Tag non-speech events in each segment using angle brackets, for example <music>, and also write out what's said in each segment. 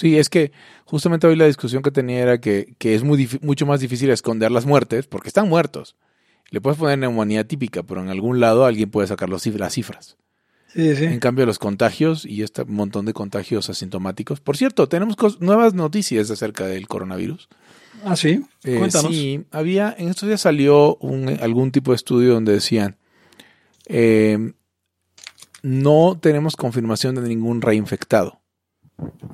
Sí, es que justamente hoy la discusión que tenía era que, que es muy mucho más difícil esconder las muertes porque están muertos. Le puedes poner neumonía típica, pero en algún lado alguien puede sacar las cifras. Sí, sí. En cambio, los contagios y este montón de contagios asintomáticos. Por cierto, tenemos nuevas noticias acerca del coronavirus. Ah, sí. Eh, Cuéntanos. sí, había, en estos días salió un, algún tipo de estudio donde decían, eh, no tenemos confirmación de ningún reinfectado.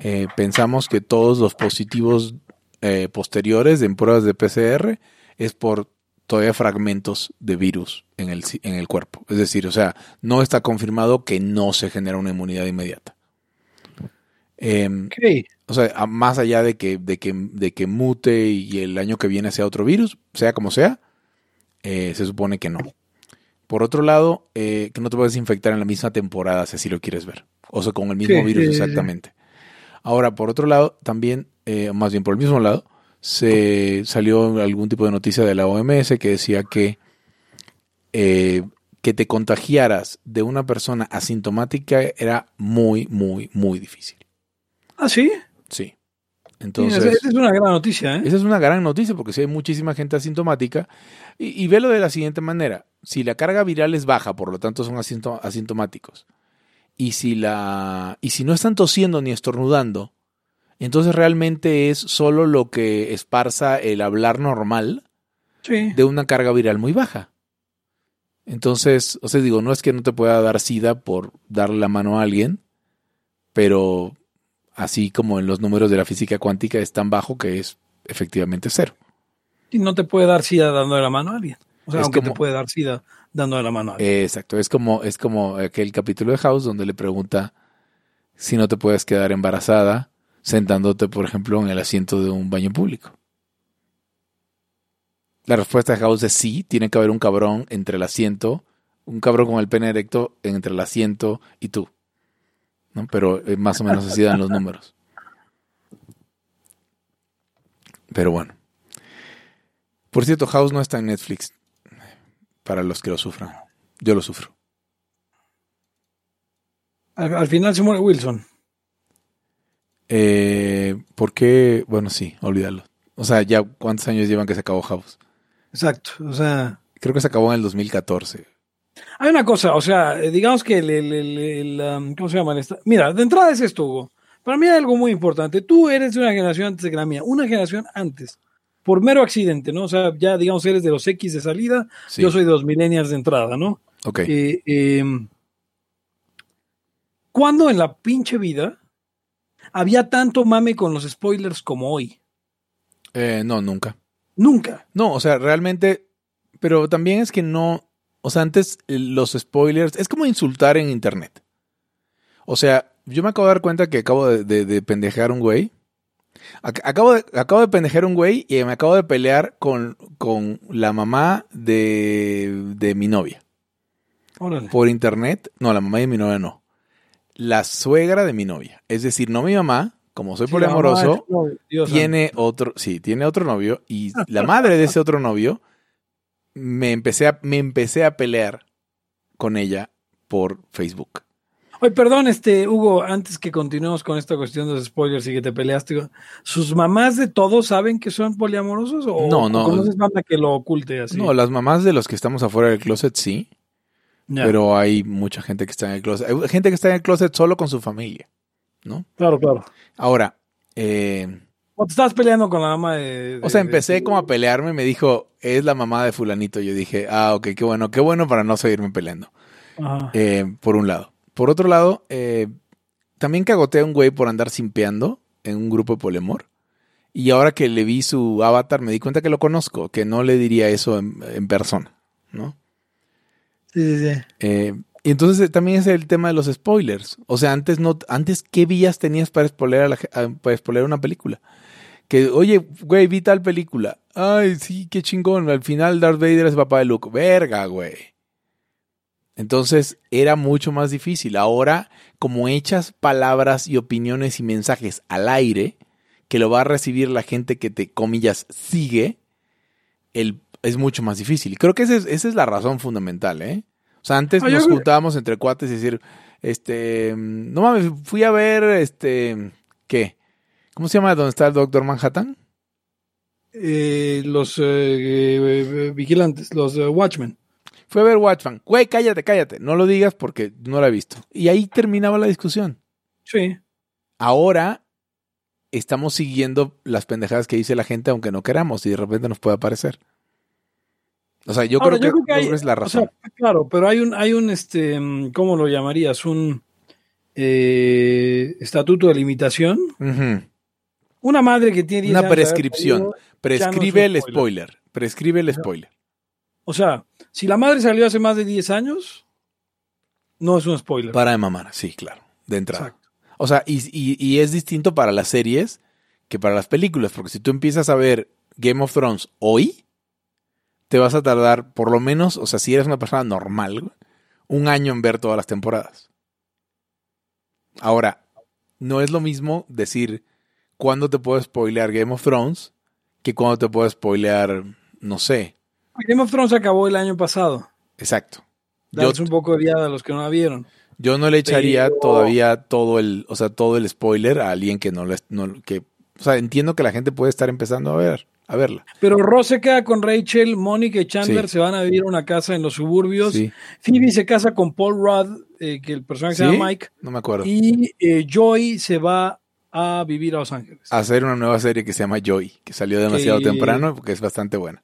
Eh, pensamos que todos los positivos eh, posteriores en pruebas de PCR es por todavía fragmentos de virus en el, en el cuerpo. Es decir, o sea, no está confirmado que no se genera una inmunidad inmediata. Eh, Ok. o sea, más allá de que, de que, de que mute y el año que viene sea otro virus, sea como sea, eh, se supone que no. Por otro lado, eh, que no te puedes infectar en la misma temporada si así lo quieres ver. O sea, con el mismo Sí, virus sí. exactamente. Ahora, por otro lado, también, eh, más bien por el mismo lado, se salió algún tipo de noticia de la OMS que decía que eh, que te contagiaras de una persona asintomática era muy, muy, muy difícil. Ah, sí. Sí. Esa Entonces, esa es una gran noticia, ¿eh? esa es una gran noticia porque si hay muchísima gente asintomática y, y velo de la siguiente manera. Si la carga viral es baja, por lo tanto son asinto- asintomáticos, y si, la, y si no están tosiendo ni estornudando, entonces realmente es solo lo que esparza el hablar normal Sí. de una carga viral muy baja. Entonces, o sea, digo, no es que no te pueda dar sida por darle la mano a alguien, pero así como en los números de la física cuántica es tan bajo que es efectivamente cero. Y no te puede dar sida dando la mano a alguien. O sea, Es aunque como- te puede dar sida dando la mano a alguien. Exacto, es como, es como aquel capítulo de House donde le pregunta si no te puedes quedar embarazada sentándote, por ejemplo, en el asiento de un baño público. La respuesta de House es sí, tiene que haber un cabrón entre el asiento, un cabrón con el pene erecto entre el asiento y tú. ¿no? Pero eh, más o menos así dan los números. Pero bueno. Por cierto, House no está en Netflix para los que lo sufran. Yo lo sufro. Al, al final se muere Wilson. Eh, ¿Por qué? Bueno, sí, olvídalo. O sea, ya cuántos años llevan que se acabó House. Exacto. O sea, Creo que se acabó en el 2014. hay una cosa, o sea, eh, digamos que el, el- el- el, um, ¿cómo se llama? Mira, de entrada es esto, Hugo. Para mí hay algo muy importante. Tú eres de una generación antes que la mía, una generación antes, por mero accidente, ¿no? O sea, ya digamos eres de los X de salida, Sí. yo soy de los millennials de entrada, ¿no? Ok. Eh, eh, ¿Cuándo en la pinche vida había tanto mame con los spoilers como hoy? Eh, no, nunca. Nunca. No, o sea, realmente, pero también es que no, o sea, antes eh, los spoilers, es como insultar en internet. O sea, yo me acabo de dar cuenta que acabo de, de, de pendejear un güey. Ac- Acabo de, acabo de pendejear un güey y me acabo de pelear con, con la mamá de, de mi novia. Órale. Por internet, no, la mamá de mi novia no. La suegra de mi novia. Es decir, no mi mamá, como soy Sí, poliamoroso, Dios tiene otro, sí, tiene otro novio y la madre de ese otro novio me empecé a, me empecé a pelear con ella por Facebook. Oye, perdón, este, Hugo, antes que continuemos con esta cuestión de los spoilers y que te peleaste, ¿sus mamás de todos saben que son poliamorosos? ¿O No, no. conoces banda que lo oculte así? No, las mamás de los que estamos afuera del closet sí, pero hay mucha gente que está en el closet. Hay gente que está en el closet solo con su familia, ¿no? Claro, claro. Ahora, eh, O te estabas peleando con la mamá de. o sea, empecé de- como a pelearme, me dijo, es la mamá de fulanito. Yo dije, ah, ok, qué bueno, qué bueno para no seguirme peleando. Ajá. Eh, por un lado. Por otro lado, eh, también cagoteé a un güey por andar simpeando en un grupo de poliamor. Y ahora que le vi su avatar, me di cuenta que lo conozco, que no le diría eso en, en persona, ¿no? Sí, sí, sí. Eh, y entonces eh, también es el tema de los spoilers. O sea, antes no, antes qué vías tenías para spoiler, a la para spoiler una película. Que, oye, güey, vi tal película. Ay, sí, qué chingón. Al final Darth Vader es papá de Luke. Verga, güey. Entonces era mucho más difícil. Ahora, como echas palabras y opiniones y mensajes al aire, que lo va a recibir la gente que te, comillas, sigue, el, es mucho más difícil. Y creo que esa es, esa es la razón fundamental, ¿eh? O sea, antes Ah, nos juntábamos entre cuates y decir, este, no mames, fui a ver, este, ¿qué? ¿Cómo se llama donde está el Doctor Manhattan? Eh, los eh, eh, vigilantes, los eh, Watchmen. Fue a ver Watchmen. Güey, cállate, cállate. No lo digas porque no la he visto. Y ahí terminaba la discusión. Sí. Ahora estamos siguiendo las pendejadas que dice la gente aunque no queramos y de repente nos puede aparecer. O sea, yo Ahora, creo que hay- no es la o razón. sea, claro, pero hay un, hay un, este, ¿cómo lo llamarías? Un eh, estatuto de limitación. Una madre que tiene 10 Una prescripción. Prescribe no el spoiler. Prescribe el spoiler. O sea, si la madre salió hace más de 10 años, no es un spoiler. Para de mamar, sí, claro. De entrada. Exacto. O sea, y, y- y es distinto para las series que para las películas, porque si tú empiezas a ver Game of Thrones hoy, te vas a tardar por lo menos, o sea, si eres una persona normal, un año en ver todas las temporadas. Ahora, no es lo mismo decir cuándo te puedo spoilear Game of Thrones que cuándo te puedo spoilear, no sé. Game of Thrones acabó el año pasado. Exacto. Yo, Darles un poco de viada a los que no la vieron. yo no le echaría Pero- todavía todo el, o sea, todo el spoiler a alguien que no le, no, que, o sea, entiendo que la gente puede estar empezando a ver, a verla. Pero Ross se queda con Rachel, Mónica y Chandler Sí. se van a vivir a una casa en los suburbios. Sí. Phoebe se casa con Paul Rudd, eh, que el personaje se llama Mike. No me acuerdo. Y eh, Joy se va a vivir a Los Ángeles. Hacer una nueva serie que se llama Joy, que salió demasiado Que- temprano porque es bastante buena.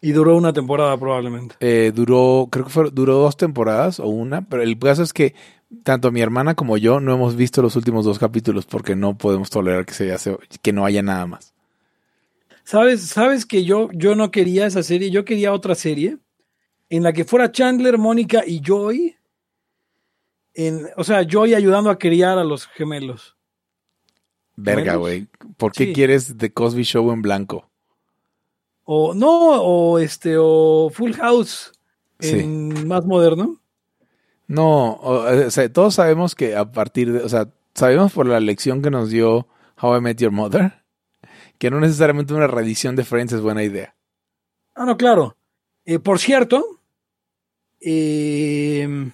Y duró una temporada probablemente. Eh, duró, creo que fue, duró dos temporadas o una, pero el caso es que tanto mi hermana como yo no hemos visto los últimos dos capítulos porque no podemos tolerar que, se hace, que no haya nada más. ¿Sabes, sabes que yo, yo no quería esa serie? Yo quería otra serie en la que fuera Chandler, Mónica y Joy. En, o sea, Joy ayudando a criar a los gemelos. Verga, güey. ¿Por qué Sí. quieres The Cosby Show en blanco? O no, o este, o Full House Sí. en más moderno. No, o, o sea, todos sabemos que a partir de, o sea, sabemos por la lección que nos dio How I Met Your Mother, que no necesariamente una reedición de Friends es buena idea. Ah, no, claro. Eh, por cierto, eh,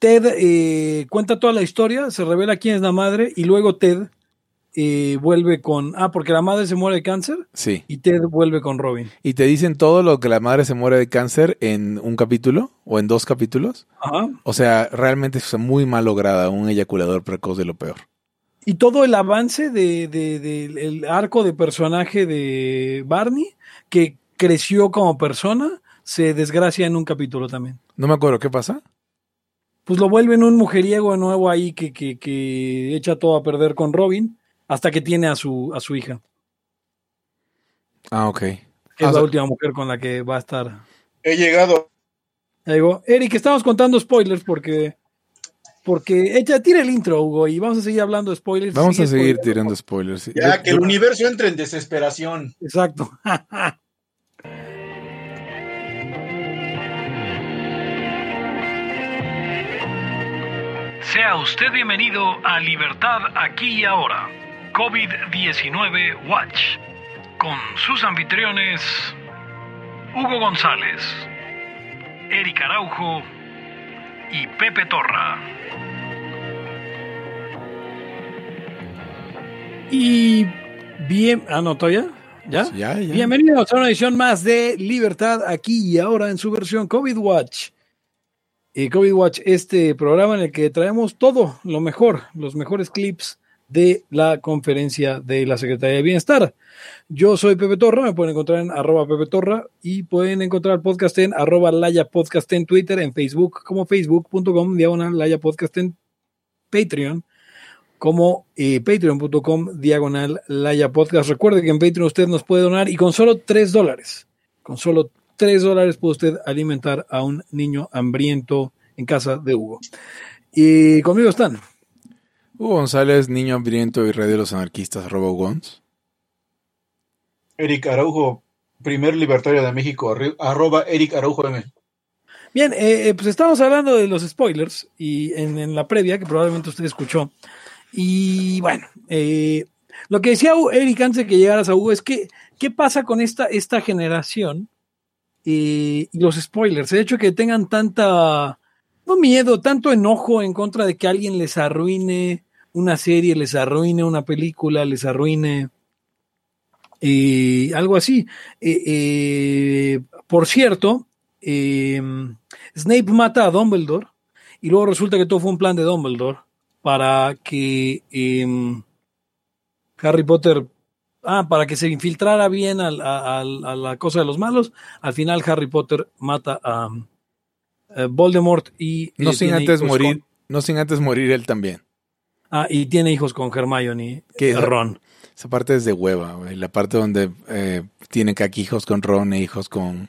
Ted eh, cuenta toda la historia, se revela quién es la madre y luego Ted eh, vuelve con... Ah, porque la madre se muere de cáncer Sí. y Ted vuelve con Robin. Y te dicen todo lo que la madre se muere de cáncer en un capítulo o en dos capítulos. Ajá. O sea, realmente es muy mal lograda, un eyaculador precoz de lo peor. Y todo el avance de, de- del el arco de personaje de Barney, que creció como persona, se desgracia en un capítulo también. No me acuerdo qué pasa. Pues lo vuelven un mujeriego nuevo ahí que, que, que echa todo a perder con Robin hasta que tiene a su, a su hija, Ah, ok. Ah, es la sea- última mujer con la que va a estar. He llegado. Digo, Eric, estamos contando spoilers porque. Porque echa, tira el intro, Hugo, y vamos a seguir hablando de spoilers. Vamos a seguir tirando spoilers. Ya, Yo- que el universo entre en desesperación. Exacto. <laughs> Sea usted bienvenido a Libertad aquí y ahora, COVID-19 Watch, con sus anfitriones Hugo González, Eric Araujo y Pepe Torra. Y bien. Ah, no, todavía. ¿Ya? Ya, ya. Bienvenidos a una edición más de Libertad aquí y ahora en su versión COVID Watch. Eh, COVID Watch, este programa en el que traemos todo lo mejor, los mejores clips de la conferencia de la Secretaría de Bienestar. Yo soy Pepe Torra, me pueden encontrar en arroba Pepe Torra y pueden encontrar el podcast en arroba Laya Podcast en Twitter, en Facebook como facebook.com diagonal Laya Podcast en Patreon como eh, patreon.com diagonal Laya Podcast. Recuerde que en Patreon usted nos puede donar y con solo 3 dólares, con solo 3 dólares puede usted alimentar a un niño hambriento en casa de Hugo. Y conmigo están. Hugo González, niño hambriento y rey de los anarquistas, arroba Gons. Eric Araujo, primer libertario de México, arroba Eric Araujo M. Bien, eh, eh, pues estábamos hablando de los spoilers y en, en la previa, que probablemente usted escuchó. Y bueno, eh, lo que decía Eric antes de que llegaras a Hugo es que, ¿qué pasa con esta, esta generación eh, y los spoilers? El hecho de que tengan tanta, no miedo, tanto enojo en contra de que alguien les arruine una serie les arruine una película, les arruine eh, algo así. Eh, eh, por cierto, eh, Snape mata a Dumbledore y luego resulta que todo fue un plan de Dumbledore para que eh, Harry Potter, ah, para que se infiltrara bien a, la cosa de los malos. Al final Harry Potter mata a, Voldemort y No eh, sin antes morir, con- no sin antes morir él también. Ah, y tiene hijos con Hermione Que y esa- Ron. Esa parte es de hueva, güey. La parte donde eh, tiene que aquí hijos con Ron e hijos con,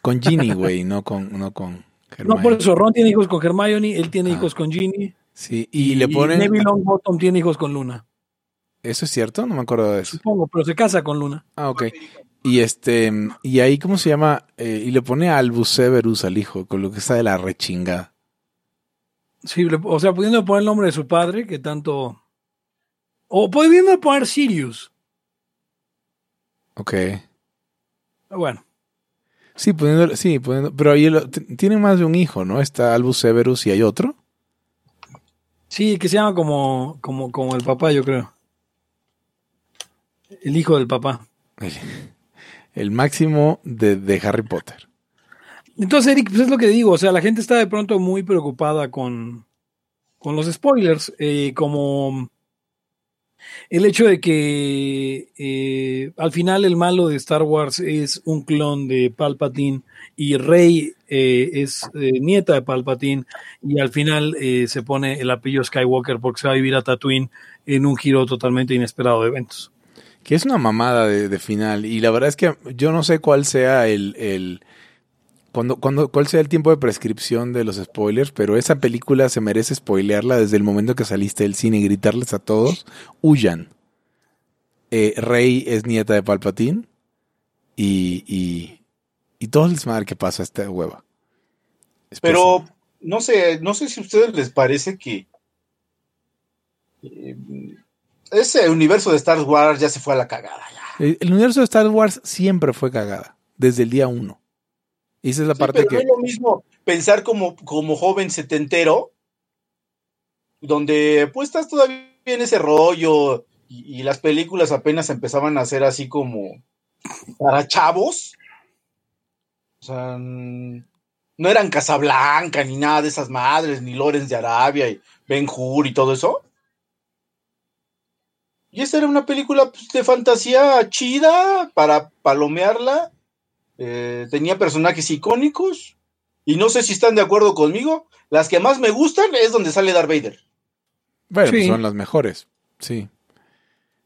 con Ginny, <laughs> güey, no con, no con No, por Hermione. eso Ron tiene hijos con Hermione, él tiene Ah. hijos con Ginny. Sí, y, le ponen... Neville Longbottom tiene hijos con Luna. ¿Eso es cierto? No me acuerdo de eso. Supongo, pero se casa con Luna. Ah, ok. Y este, y ahí, ¿cómo se llama? Eh, y le pone Albus Severus al hijo, con lo que está de la rechinga. Sí, o sea, pudiendo poner el nombre de su padre, que tanto. O pudiendo poner Sirius. Ok. Bueno, Sí, poniendo, sí, poniendo, pero ahí lo- t- tienen más de un hijo, ¿no? Está Albus Severus y hay otro. sí, que se llama como, como, como el papá, yo creo. El hijo del papá. El, <laughs> el máximo de, de Harry Potter. Entonces, Eric, pues es lo que digo. O sea, la gente está de pronto muy preocupada con, con los spoilers. eh, como el hecho de que eh, al final el malo de Star Wars es un clon de Palpatine y Rey eh, es nieta de Palpatine y al final se pone el apellido Skywalker porque se va a vivir a Tatooine en un giro totalmente inesperado de eventos. Que es una mamada de, de final. Y la verdad es que yo no sé cuál sea el, el cuando, cuando, cuál sea el tiempo de prescripción de los spoilers, pero esa película se merece spoilearla desde el momento que saliste del cine y gritarles a todos, huyan. Eh, Rey es nieta de Palpatine y, y, y todos les madre que pasa esta hueva. Es Pero no sé, no sé si a ustedes les parece que eh, ese universo de Star Wars ya se fue a la cagada. ya. El, el universo de Star Wars siempre fue cagada, desde el día uno. Y esa es la Sí, parte pero que... no es lo mismo pensar como, como joven setentero, donde pues estás todavía en ese rollo y, y las películas apenas empezaban a ser así como para chavos. O sea, no eran Casablanca ni nada de esas madres, ni Lorenz de Arabia y Ben Hur y todo eso. Y esta era una película pues, de fantasía chida para palomearla. Eh, tenía personajes icónicos. Y no sé si están de acuerdo conmigo. Las que más me gustan es donde sale Darth Vader. Bueno, pues Sí. son las mejores, sí.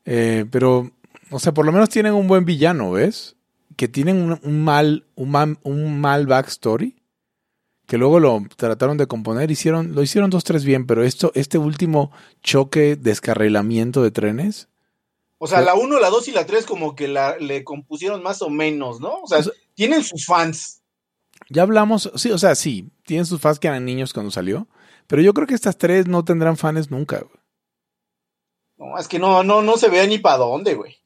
Eh, pero, o sea, por lo menos tienen un buen villano, ¿ves? Que tienen un, un mal, un mal, un mal backstory. Que luego lo trataron de componer, hicieron, lo hicieron dos, tres bien, pero esto, este último choque, descarrilamiento de trenes, O sea, la 1, la 2 y la 3 como que la, le compusieron más o menos, ¿no? O sea, O sea- tienen sus fans. ya hablamos, sí, o sea, sí, tienen sus fans que eran niños cuando salió, pero yo creo que estas tres no tendrán fans nunca, güey. No, es que no, no, no se vea ni para dónde, güey.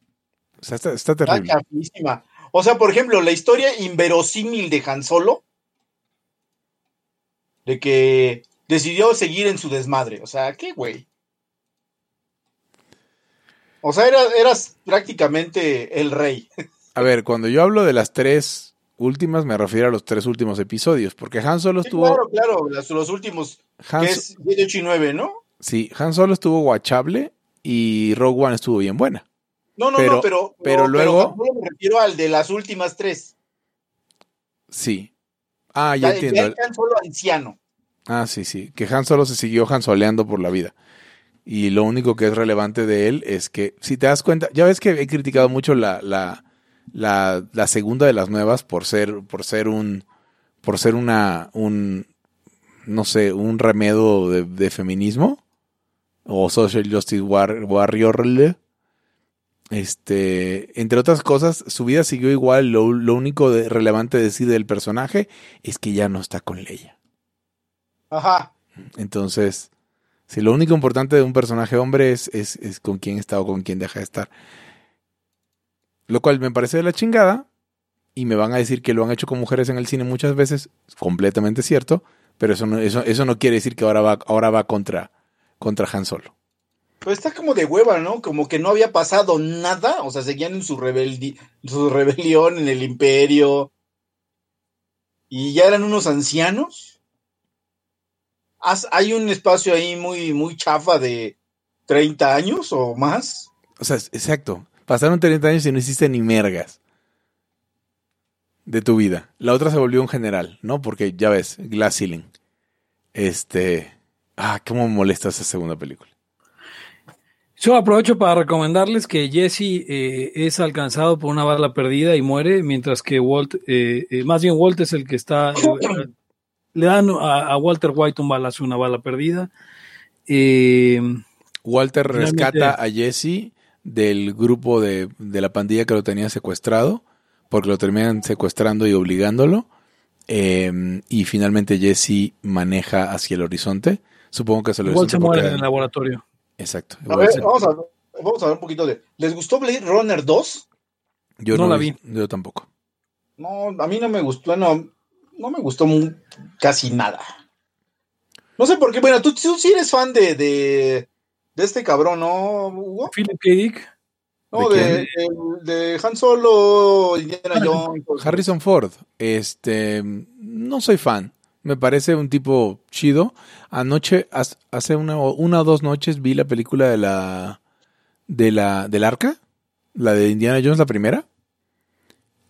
O sea, está, está Está terrible. chafísima. O sea, por ejemplo, la historia inverosímil de Han Solo, de que decidió seguir en su desmadre. O sea, ¿qué, güey? O sea, era- eras prácticamente el rey. <laughs> A ver, cuando yo hablo de las tres últimas, me refiero a los tres últimos episodios, porque Han Solo Sí, estuvo... claro, claro, los últimos, Han, que es 7, 8 y 9, ¿no? Sí, Han Solo estuvo guachable y Rogue One estuvo bien buena. No, no, Pero- no, pero, pero luego- pero me refiero al de las últimas tres. Sí. Ah, ya Ya, entiendo. ya Han Solo anciano. Ah, sí, sí. Que Han Solo se siguió Han Soleando por la vida. Y lo único que es relevante de él es que, si te das cuenta, ya ves que he criticado mucho la, la, la, la segunda de las nuevas por ser, por ser un, por ser una, un, no sé, un remedo de, de feminismo o social justice war- warrior. Este, entre otras cosas, su vida siguió igual. Lo, lo único de- relevante de decir del personaje es que ya no está con Leia. Ajá. Entonces, si lo único importante de un personaje hombre es, es, es con quién está o con quién deja de estar. Lo cual me parece de la chingada. Y me van a decir que lo han hecho con mujeres en el cine muchas veces. Es completamente cierto. Pero eso no, eso, eso no quiere decir que ahora va, ahora va contra, contra Han Solo. Pero está como de hueva, ¿no? Como que no había pasado nada. O sea, seguían en su, rebeldi su rebelión en el imperio. Y ya eran unos ancianos. Hay un espacio ahí muy, muy chafa de 30 años o más. O sea, exacto. Pasaron 30 años y no hiciste ni mergas de tu vida. La otra se volvió un general, ¿no? Porque ya ves, Glass Ceiling. Este. Ah, cómo me molesta esa segunda película. Yo aprovecho para recomendarles que Jesse eh, es alcanzado por una bala perdida y muere, mientras que Walt, eh, eh, más bien Walt es el que está. le dan a, Walter White un balazo, una bala perdida. Walter rescata a Jesse del grupo de, de la pandilla que lo tenía secuestrado porque lo terminan secuestrando y obligándolo. Em, y finalmente Jesse maneja hacia el horizonte. Supongo que se lo Igual se muere en el laboratorio. Exacto. A ver, vamos, a, vamos a ver un poquito de. ¿Les gustó Blade Runner 2? Yo no, la vi. Yo tampoco. No, a mí no me gustó, no, no me gustó casi nada. No sé por qué. Bueno, tú, tú sí eres fan de, de, de este cabrón, ¿no, Hugo? Philip K. Dick. No, de, de, Han Solo, Indiana Jones. Harrison Ford. Este, no soy fan. Me parece un tipo chido. Anoche, hace una, una o dos noches, vi la película de la, de la, del arca, la de Indiana Jones, la primera.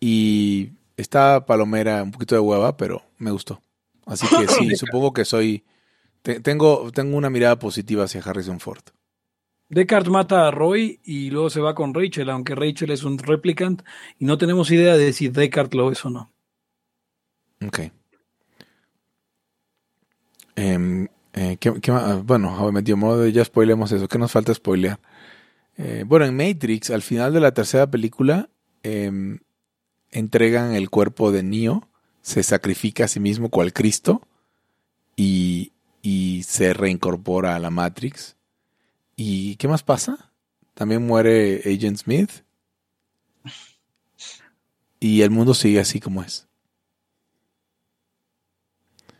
Y está palomera, un poquito de hueva, pero me gustó. Así que sí, <coughs> supongo que soy, tengo, tengo una mirada positiva hacia Harrison Ford. Descartes mata a Roy y luego se va con Rachel, aunque Rachel es un replicant y no tenemos idea de si Descartes lo es o no. Ok. Em, eh, bueno, metió modo ya spoilemos eso. ¿Qué nos falta spoilear? Eh, bueno, en Matrix, al final de la tercera película, em, entregan el cuerpo de Neo, se sacrifica a sí mismo cual Cristo y se reincorpora a la Matrix ¿Y qué más pasa? También muere Agent Smith. Y el mundo sigue así como es.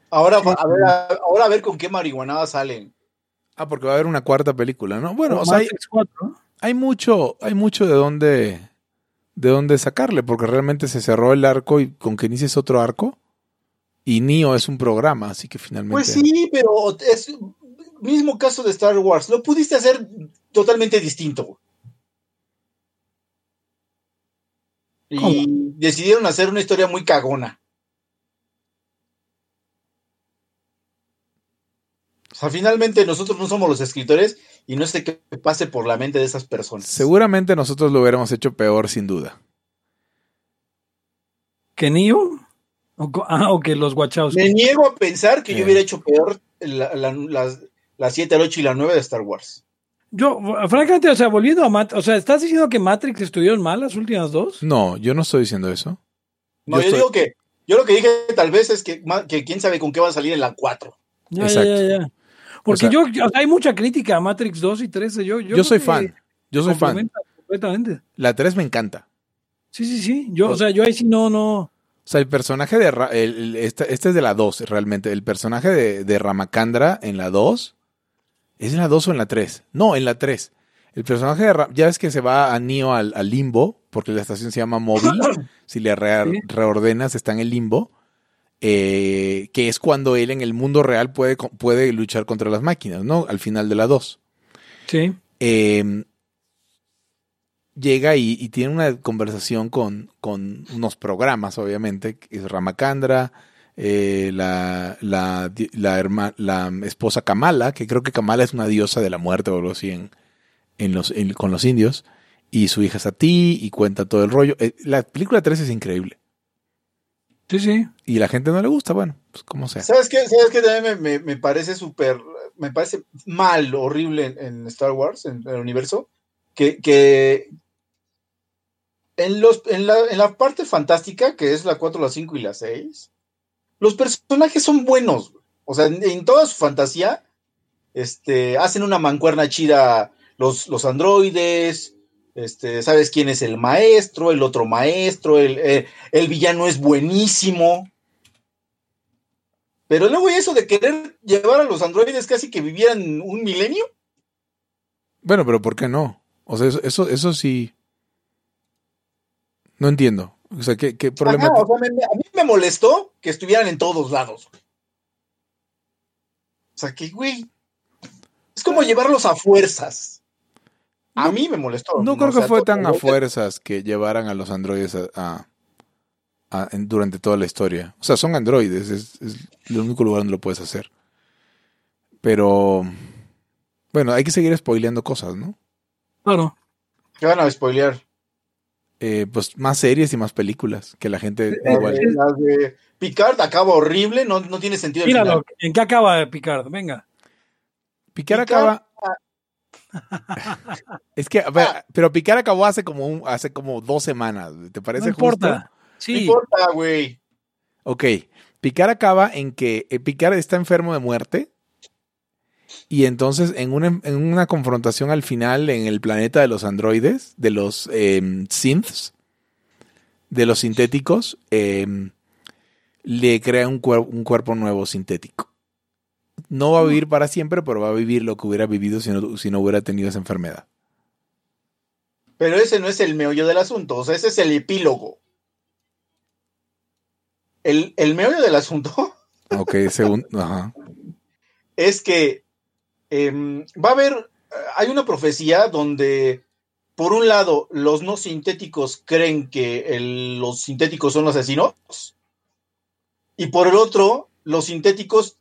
Ahora, a ver, ahora a ver con qué marihuanada salen. Ah, porque va a haber una cuarta película, ¿no? Bueno, o sea, hay, mucho, hay mucho de dónde, de dónde sacarle, porque realmente se cerró el arco y con que inicies otro arco. Y Nio es un programa, así que finalmente. Pues sí, pero es, mismo caso de Star Wars, lo pudiste hacer totalmente distinto. Y decidieron hacer una historia muy cagona. O sea, finalmente nosotros no somos los escritores y no sé qué pase por la mente de esas personas. Seguramente nosotros lo hubiéramos hecho peor, sin duda. ¿Que Neo? O, ah, o que los guachaos. Me niego a pensar que yo hubiera hecho peor las, la 7, el 8 y la 9 de Star Wars. Yo, francamente, o sea, volviendo a Matrix, o sea, ¿estás diciendo que Matrix estuvieron mal las últimas dos? No, yo no estoy diciendo eso. No, yo, digo que, yo lo que dije tal vez es que, que quién sabe con qué va a salir en la 4. Ya, Exacto. Ya, ya, Porque yo, o sea, hay mucha crítica a Matrix 2 y 3. Yo, yo, soy fan. Yo soy fan. Completamente. La 3 me encanta. Sí, sí, sí. Yo, o sea, yo ahí sí no, no. O sea, el personaje de. El, este, este, es de la 2, realmente. El personaje de, de Ramacandra en la 2 ¿Es en la 2 o en la 3? No, en la 3. El personaje de ya ves que se va a Neo al, limbo, porque la estación se llama móvil. <coughs> si le reordenas, está en el limbo. Eh, que es cuando él en el mundo real puede, puede luchar contra las máquinas, ¿no? Al final de la 2. Sí. Em, llega y, tiene una conversación con, con unos programas, obviamente, que es Ramacandra, eh, la, la, la, la, esposa Kamala, que creo que Kamala es una diosa de la muerte o algo así en, en los, con los indios, y su hija es a ti y cuenta todo el rollo. Eh, la película 3 es increíble. Sí, sí. Y la gente no le gusta, bueno, pues como sea. ¿Sabes qué? ¿Sabes qué? También me, me, parece súper, me parece mal, horrible en, Star Wars, en, el universo, que, que en, los, en, la, en la parte fantástica, que es la 4, la 5 y la 6, los personajes son buenos. O sea, en, toda su fantasía, este, hacen una mancuerna chida los, los androides. Este, sabes quién es el maestro, el otro maestro, el, eh, el villano es buenísimo. Pero luego eso de querer llevar a los androides casi que vivieran un milenio. Bueno, pero ¿por qué no? O sea, eso, eso, eso sí. No entiendo. O sea, ¿qué, qué problema? Ajá, o sea, me- me- a mí me molestó que estuvieran en todos lados. O sea, que, güey, es como llevarlos a fuerzas. A No- mí me molestó. No creo sea, que fue tan a fuerzas que llevaran a los androides a, a- a- en- durante toda la historia. O sea, son androides, es, es el único lugar donde lo puedes hacer. Pero, bueno, hay que seguir spoileando cosas, ¿no? Claro. ¿Qué van a spoilear? Eh, pues más series y más películas que la gente Eh, igual. eh, Picard acaba horrible, no, no tiene sentido el Míralo, final. ¿en qué acaba Picard? Venga. Picar Picar- acaba. <laughs> es que, a ver, pero Picar acabó hace como un, hace como dos semanas. ¿Te parece No justo? importa. No Sí. importa, güey. Ok, Picard acaba en que eh, Picard está enfermo de muerte y entonces en una, en una confrontación al final en el planeta de los androides, de los em, synths, de los sintéticos, em, le crea un, cuer- un cuerpo nuevo sintético. No va a vivir para siempre, pero va a vivir lo que hubiera vivido si no, si no hubiera tenido esa enfermedad. Pero ese no es el meollo del asunto, o sea, ese es el epílogo. El, el meollo del asunto Ok, según... <laughs> Ajá. es que em, va a haber, hay una profecía donde, por un lado, los no sintéticos creen que los sintéticos son los asesinos, y por el otro, los sintéticos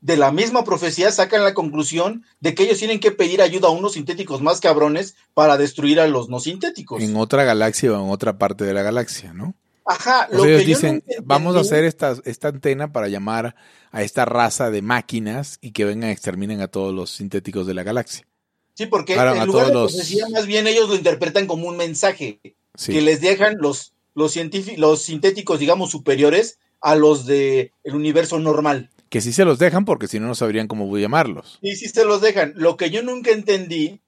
de la misma profecía sacan la conclusión de que ellos tienen que pedir ayuda a unos sintéticos más cabrones para destruir a los no sintéticos. En otra galaxia o en otra parte de la galaxia, ¿no? Ajá, lo ellos que yo dicen, nunca vamos a hacer esta, esta antena para llamar a esta raza de máquinas y que vengan y exterminen a todos los sintéticos de la galaxia. Sí, porque en lugar de los- más bien ellos lo interpretan como un mensaje Sí. que les dejan los, los, los sintéticos, digamos, superiores a los del el universo normal. Que sí se los dejan porque si no, no sabrían cómo llamarlos. Y sí se los dejan. Lo que yo nunca entendí,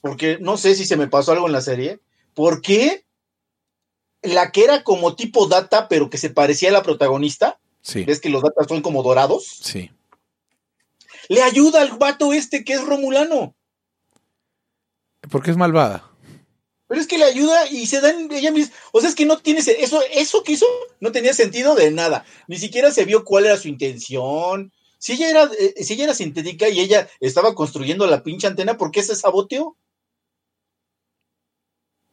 porque no sé si se me pasó algo en la serie, ¿por qué la que era como tipo data, pero que se parecía a la protagonista, Sí, ves que los datas son como dorados, sí. le ayuda al vato este que es Romulano? Porque es malvada. Pero es que le ayuda y se dan ella misma. O sea, es que no tiene eso, eso que hizo no tenía sentido de nada. Ni siquiera se vio cuál era su intención. Si ella era, eh, si ella era sintética y ella estaba construyendo la pinche antena, ¿por qué se saboteó?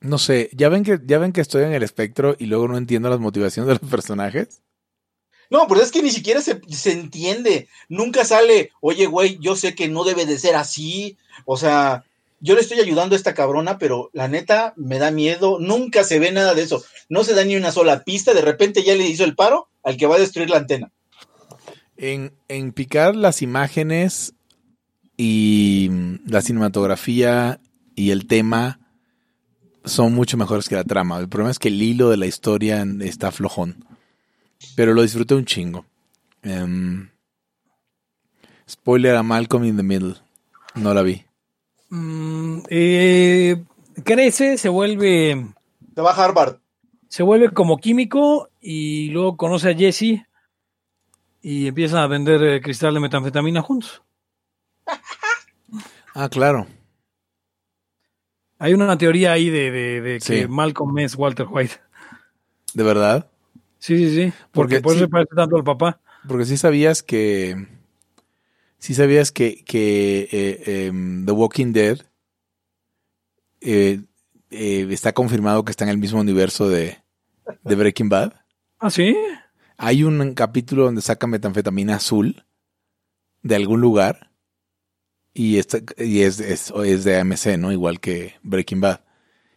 No sé, ¿ya ven, que, ya ven que estoy en el espectro y luego no entiendo las motivaciones de los personajes. No, pero es que ni siquiera se, se entiende. Nunca sale, oye, güey, yo sé que no debe de ser así. O sea, yo le estoy ayudando a esta cabrona, pero la neta me da miedo. Nunca se ve nada de eso. No se da ni una sola pista. De repente ya le hizo el paro al que va a destruir la antena. En, en picar las imágenes y mm, la cinematografía y el tema son mucho mejores que la trama. El problema es que el hilo de la historia está flojón. Pero lo disfruté un chingo. Em, spoiler a Malcolm in the Middle. No la vi. Mm, eh, crece, se vuelve, Se va a Harvard. se vuelve como químico y luego conoce a Jesse y empiezan a vender eh, cristal de metanfetamina juntos. Ah, claro. Hay una teoría ahí de, de- de que Sí. Malcolm es Walter White. ¿De verdad? Sí, sí, sí. Porque Porque por eso sí. se parece tanto al papá. Porque sí sabías que. Sí sabías que, que eh, em, The Walking Dead eh, eh, está confirmado que está en el mismo universo de, de Breaking Bad. Ah, sí. Hay un capítulo donde saca metanfetamina azul de algún lugar y, está, y es, es, es de AMC, ¿no? Igual que Breaking Bad.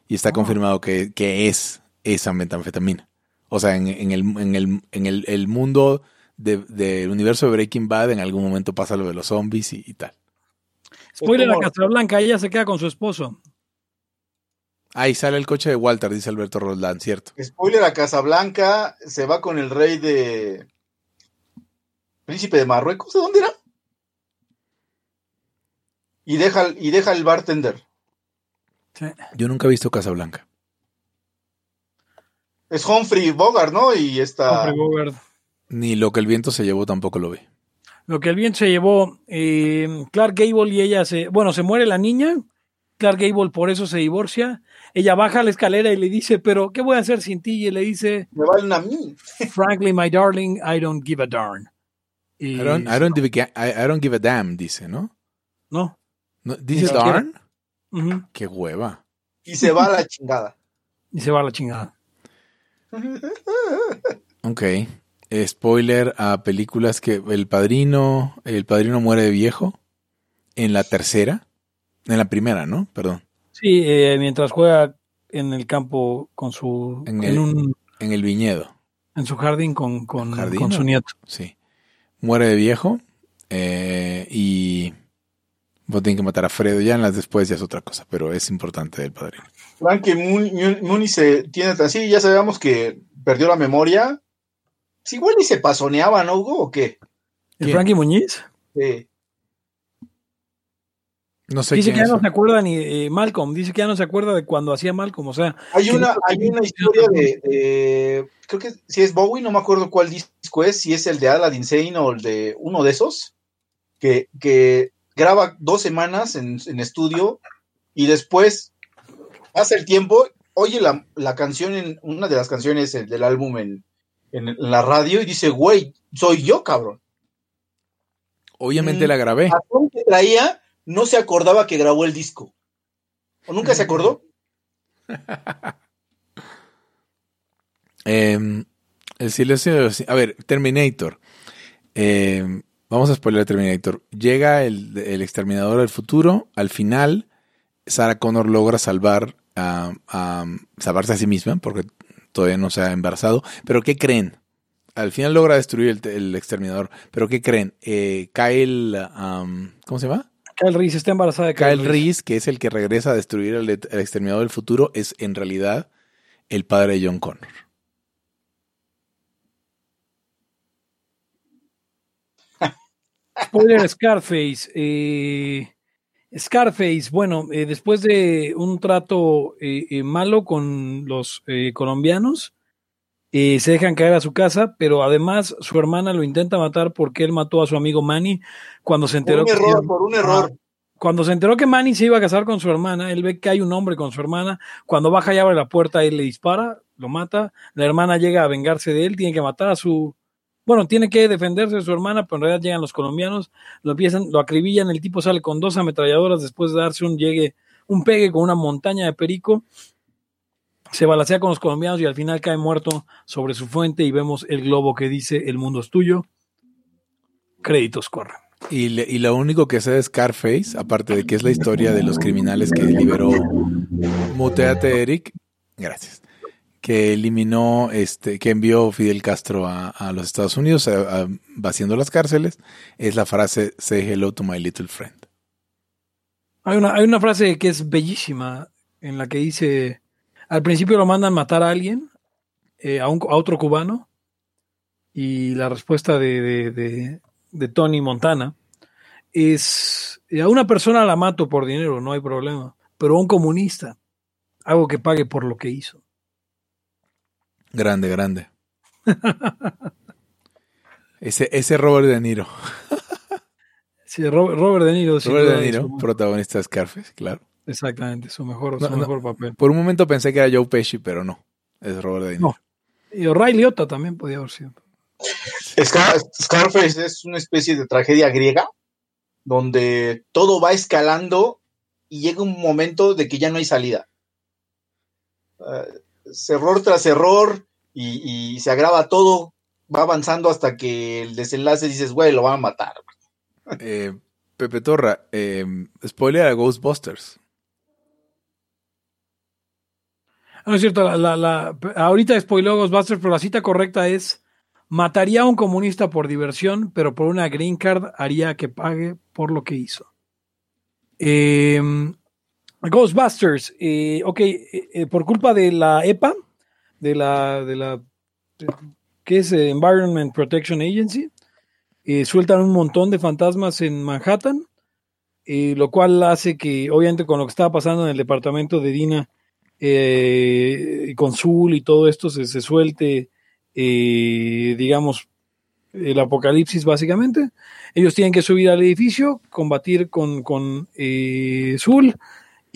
Y está Ah. confirmado que, que es esa metanfetamina. O sea, en, en el, en el, en el, el mundo de- del universo de Breaking Bad en algún momento pasa lo de los zombies y, y tal. Spoiler a Casablanca, ella se queda con su esposo. Ahí sale el coche de Walter, dice Alberto Roldán, ¿cierto? Spoiler a Casablanca, se va con el rey de. Príncipe de Marruecos, ¿de dónde era? Y deja, y deja el bartender. Sí. Yo nunca he visto Casablanca. Es Humphrey Bogart, ¿no? Y esta. Humphrey Bogart. Ni lo que el viento se llevó tampoco lo vi. Lo que el viento se llevó, eh, Clark Gable y ella se, bueno, se muere la niña, Clark Gable por eso se divorcia, ella baja la escalera y le dice, pero ¿qué voy a hacer sin ti? Y le dice, Me valen a mí. frankly, my darling, I don't give a darn. Y- I don't, I don't give a, I- I don't give a damn, dice, ¿no? No. ¿No? ¿Dice darn? Ujú. Qué hueva. Y se va a la chingada. Y se va a la chingada. <laughs> Ok. Spoiler a películas que El Padrino, El Padrino muere de viejo. En la tercera. En la primera, ¿no? Perdón. Sí, eh, mientras juega en el campo con su, En en, el- un, En el viñedo. en su jardín con, con, ¿Jardín con su nieto. Sí. Muere de viejo. eh, y. Vos tienen que matar a Fredo. Ya en las después ya es otra cosa. Pero es importante del Padrino. Frank Mooney, Mooney se tiene así, ya sabemos que perdió la memoria. Sí, igual y se pasoneaba, ¿no, Hugo? ¿O qué? ¿El. Frankie Muñiz? Eh, No sé Dice que ya es. no se acuerda ni eh, Malcolm, dice que ya no se acuerda de cuando hacía Malcolm, o sea, hay, Que una, no- hay una historia de, de- Creo que si es Bowie, no me acuerdo cuál disco es, si es el de Aladdin Sane o el de uno de esos, que, que graba dos semanas en, en estudio y después hace el tiempo, oye la, la canción, en una de las canciones del álbum en, en- la radio y dice, güey, soy yo, cabrón. Obviamente Mm. la grabé. La que traía no se acordaba que grabó el disco. ¿O nunca se acordó? <laughs> Eh, el silencio A ver, Terminator. Eh, vamos a spoiler Terminator. Llega el, el exterminador del futuro. Al final, Sarah Connor logra salvar a, a- salvarse a sí misma porque todavía no se ha embarazado. Pero ¿qué creen? Al final logra destruir el, el exterminador. Pero ¿qué creen? Eh, Kyle, um, ¿cómo se llama? Kyle Reese está embarazada de Kyle Reese, que es el que regresa a destruir al el exterminador del futuro, es en realidad el padre de John Connor. Spoiler Scarface. eh, Scarface, bueno, eh, después de un trato eh, malo con los colombianos, se dejan caer a su casa, pero además su hermana lo intenta matar porque él mató a su amigo Manny cuando se Por enteró un que error, por un error. cuando se enteró que Manny se iba a casar con su hermana, él ve que hay un hombre con su hermana. Cuando baja y abre la puerta, él le dispara, lo mata. La hermana llega a vengarse de él, tiene que matar a su. Bueno, tiene que defenderse de su hermana, pero en realidad llegan los colombianos, lo empiezan, lo acribillan. El tipo sale con dos ametralladoras después de darse un llegue, un pegue con una montaña de perico. Se balacea con los colombianos y al final cae muerto sobre su fuente y vemos el globo que dice el mundo es tuyo. Créditos corren. Y, le- y lo único que sé de Scarface, aparte de que es la historia de los criminales que liberó Muteate Eric, gracias, que eliminó, este, que envió Fidel Castro a, los Estados Unidos, vaciando las cárceles, es la frase Say hello to my little friend. Hay una, hay una frase que es bellísima en la que dice, al principio lo mandan matar a alguien, eh, a, un, a otro cubano, y la respuesta de, de, de- Tony Montana es, eh, a una persona la mato por dinero, no hay problema, pero a un comunista, hago que pague por lo que hizo. Grande, grande. ese, ese Robert De Niro. Sí, Robert, Robert De Niro. Robert De Niro, su- protagonista de Scarface, claro. exactamente, su mejor, No, su no. mejor papel. Por un momento pensé que era Joe Pesci, pero no. Es Robert De Niro. No. Y O'Reilly Liotta también podía haber sido. Scar- Scarface es una especie de tragedia griega donde todo va escalando y llega un momento de que ya no hay salida. Ah, error tras error y, y se agrava todo, va avanzando hasta que el desenlace dices, güey, lo van a matar. Eh, Pepe Torra, eh, spoiler a Ghostbusters. Ah, No es cierto, la, la- la- ahorita spoiló Ghostbusters, pero la cita correcta es mataría a un comunista por diversión, pero por una green card haría que pague por lo que hizo. Eh, Ghostbusters, eh, ok, eh, eh, por culpa de la EPA, de la, de la que es eh, Environment Protection Agency, eh, sueltan un montón de fantasmas en Manhattan, lo cual hace que, obviamente, con lo que estaba pasando en el departamento de Dina, eh, con Zul y todo esto se, se suelte, digamos, el apocalipsis básicamente. Ellos tienen que subir al edificio, combatir con, con Zul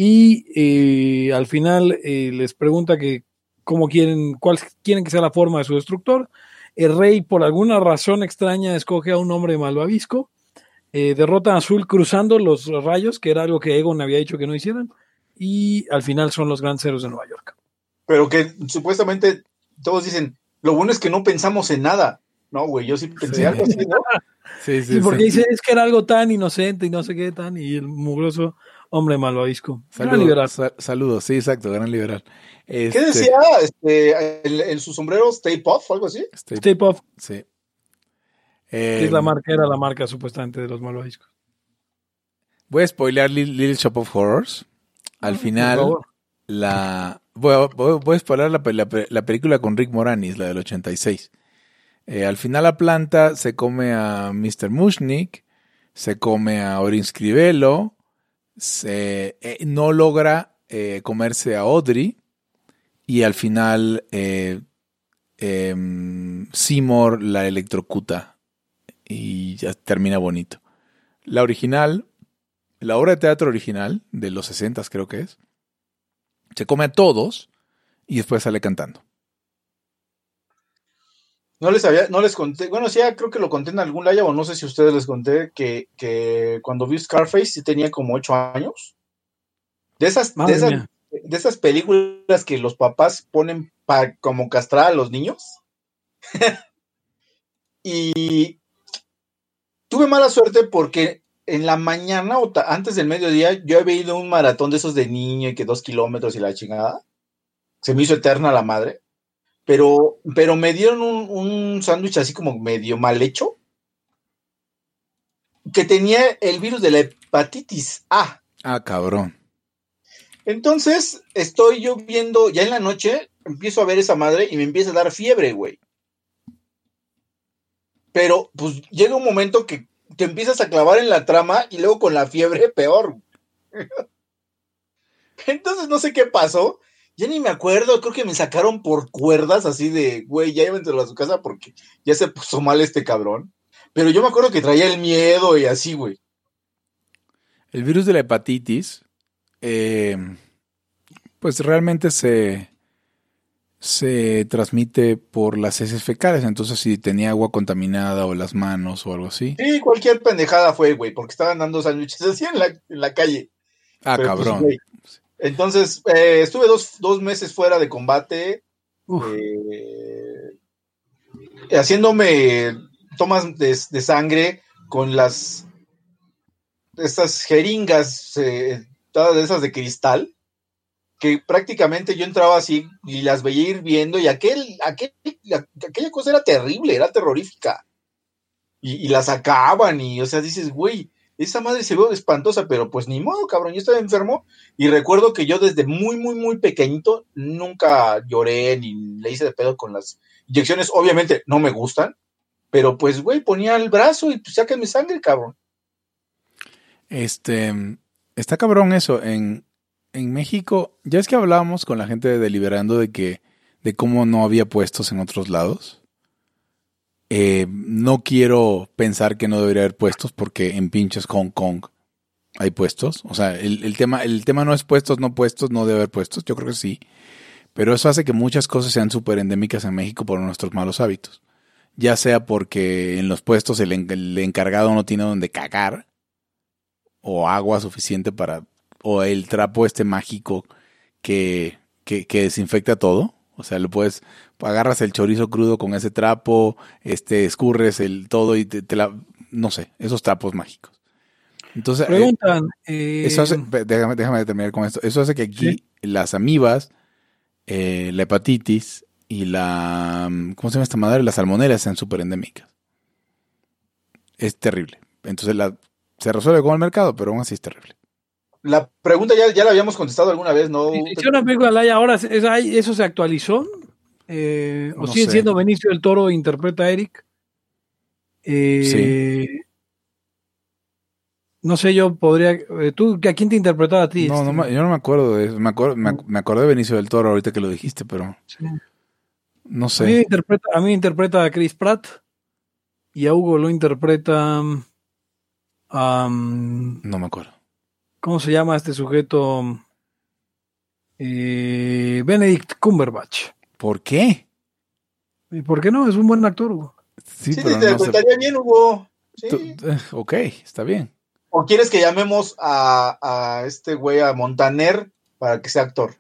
y eh, al final eh, les pregunta que cómo quieren, cuál quieren que sea la forma de su destructor. El rey, por alguna razón extraña, escoge a un hombre malvavisco. Eh, derrotan a Azul cruzando los rayos, que era algo que Egon había dicho que no hicieran. Y al final son los grandes héroes de Nueva York. Pero que supuestamente todos dicen, lo bueno es que no pensamos en nada. No, güey, yo sí pensé Sí. algo así, ¿no? <laughs> Sí, sí, Sí, porque sí. dice, es que era algo tan inocente y no sé qué tan, y el mugroso hombre malvavisco. Gran Saludos, liberal. sa- saludos, sí, exacto, gran liberal. ¿Qué Este, decía este, en, en su sombrero Stay Puff o algo así? este, Stay Puft, sí. que es la Eh, marca, era la marca supuestamente de los malvaviscos. Voy a spoilear Little, Little Shop of Horrors. Al Por final, la voy a, voy, voy a la, la pe- la película con Rick Moranis, la del 86. Eh, al final la planta se come a Mr. Mushnik, se come a Orin Scrivello, se, eh, no logra eh, comerse a Audrey y al final eh, em, Seymour la electrocuta y ya termina bonito. La original, la obra de teatro original, de los 60 creo que es, se come a todos y después sale cantando. No les había, no les conté, bueno, sí, ya creo que lo conté en algún live o no sé si ustedes les conté que, que cuando vi Scarface sí tenía como ocho años. De esas, de esas, de esas películas que los papás ponen para como castrar a los niños. <laughs> y tuve mala suerte porque en la mañana o antes del mediodía yo había ido a un maratón de esos de niño y que dos kilómetros y la chingada. Se me hizo eterna la madre. Pero, pero me dieron un, un sándwich así como medio mal hecho. Que tenía el virus de la hepatitis A. Ah, cabrón. Entonces, estoy yo viendo, ya en la noche, empiezo a ver esa madre y me empieza a dar fiebre, güey. Pero, pues, llega un momento que te empiezas a clavar en la trama y luego con la fiebre, <laughs> peor. Entonces, no sé qué pasó. Ya ni me acuerdo, creo que me sacaron por cuerdas así de, güey, ya lléventelo a su casa porque ya se puso mal este cabrón. Pero yo me acuerdo que traía el miedo y así, güey. El virus de la hepatitis, eh, pues realmente se, se transmite por las heces fecales. Entonces, si tenía agua contaminada o las manos o algo así. Sí, cualquier pendejada fue, güey, porque estaban dando sándwiches así en la, en la calle. Ah, Pero, pues, cabrón. güey, Entonces, eh, estuve dos, dos meses fuera de combate, eh, haciéndome tomas de, de sangre con las estas jeringas, eh, todas esas de cristal, que prácticamente yo entraba así y las veía hirviendo y aquel, aquel, aquella cosa era terrible, era terrorífica. Y, y la sacaban y, o sea, dices, güey, esa madre se ve espantosa, pero pues ni modo, cabrón, yo estaba enfermo y recuerdo que yo desde muy, muy, muy pequeñito nunca lloré ni le hice de pedo con las inyecciones. Obviamente no me gustan, pero pues, güey, ponía el brazo y pues sáquenme sangre, cabrón. Este, está cabrón eso. En, en México, ya es que hablábamos con la gente de deliberando de que, de cómo no había puestos en otros lados. Eh, no quiero pensar que no debería haber puestos porque en pinches Hong Kong hay puestos. O sea, el, tema, el tema no es puestos, no puestos, no debe haber puestos. Yo creo que sí. Pero eso hace que muchas cosas sean súper endémicas en México por nuestros malos hábitos. Ya sea porque en los puestos el encargado no tiene donde cagar o agua suficiente para, o el trapo este mágico que, que, que desinfecta todo. O sea, lo puedes, agarras el chorizo crudo con ese trapo, este, escurres el todo y te, te la, no sé, esos trapos mágicos. Entonces, eh, Preguntan. eh, eso hace, pe- déjame, déjame terminar con esto. Eso hace que aquí Sí. las amibas, eh, la hepatitis y la, ¿cómo se llama esta madre? Las salmonelas sean súper endémicas. Es terrible. Entonces la, se resuelve con el mercado, pero aún así es terrible. La pregunta ya, ya la habíamos contestado alguna vez, ¿no? Sí, hicieron una película de Laia, ahora eso se actualizó. Eh, o No sigue sé. siendo Benicio del Toro interpreta a Eric. Eh, No sé, yo podría. eh, ¿Tú a quién te interpretaba a ti? No, no, este? me- yo no me acuerdo de eso. Me, acuerdo, me, me acordé de Benicio del Toro ahorita que lo dijiste, pero Sí. no A, mí me sé. interpreta, a mí me interpreta a Chris Pratt. Y a Hugo lo interpreta. No me acuerdo. ¿Cómo se llama este sujeto? Eh, Benedict Cumberbatch. ¿Por qué? ¿Y por qué no? Es un buen actor, Hugo. Sí, Sí, pero te no estaría bien, Hugo. Sí. Eh, ok, está bien. ¿O quieres que llamemos a, a este güey, a Montaner, para que sea actor?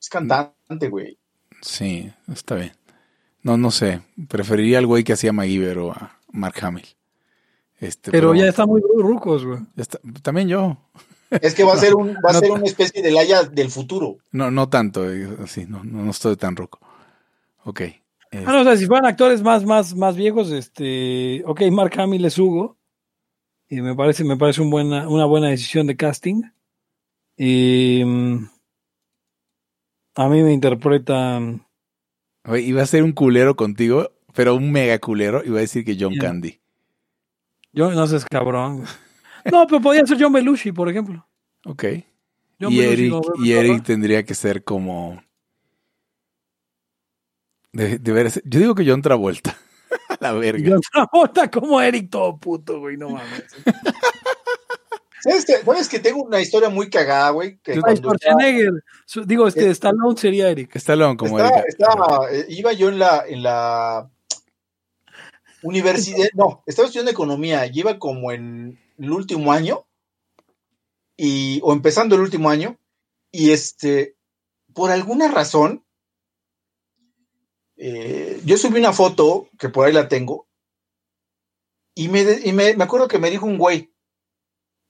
Es cantante, güey. Sí, está bien. No, no sé. Preferiría al güey que hacía MacGyver o a Mark Hamill. Este, Pero ya está muy rucos, güey. está- También yo. Es que va a <laughs> ser un, va a no- ser una especie de Laia del futuro. No, no tanto. eh, Sí, no, no, no estoy tan roco. Ok. eh, Ah, no, o sea, si fueran actores más, más, más viejos, este, ok, Mark Hamill es Hugo. Y me parece, me parece un buena, una buena decisión de casting. Y mm, a mí me interpreta. oye, iba a ser un culero contigo, pero un mega culero. Iba a decir que John Bien. Candy. Yo no sé, es cabrón. No, pero podría ser John Belushi, por ejemplo. Ok. John y Belushi Eric, y Eric tendría que ser como. De, de ver, yo digo que John Travolta. <laughs> La verga. John Travolta como Eric todo puto, güey, no mames. <laughs> ¿Sabes que, ¿Sabes que tengo una historia muy cagada, güey? Que estaba- Schwarzenegger. Digo, este, Stallone sería Eric. Stallone como estaba- Eric. estaba- eh, iba yo en la, en la universidad, no, estaba estudiando economía, y iba como en el último año, y, o empezando el último año, y este, por alguna razón, eh, yo subí una foto, que por ahí la tengo, y, me, y me, me acuerdo que me dijo un güey,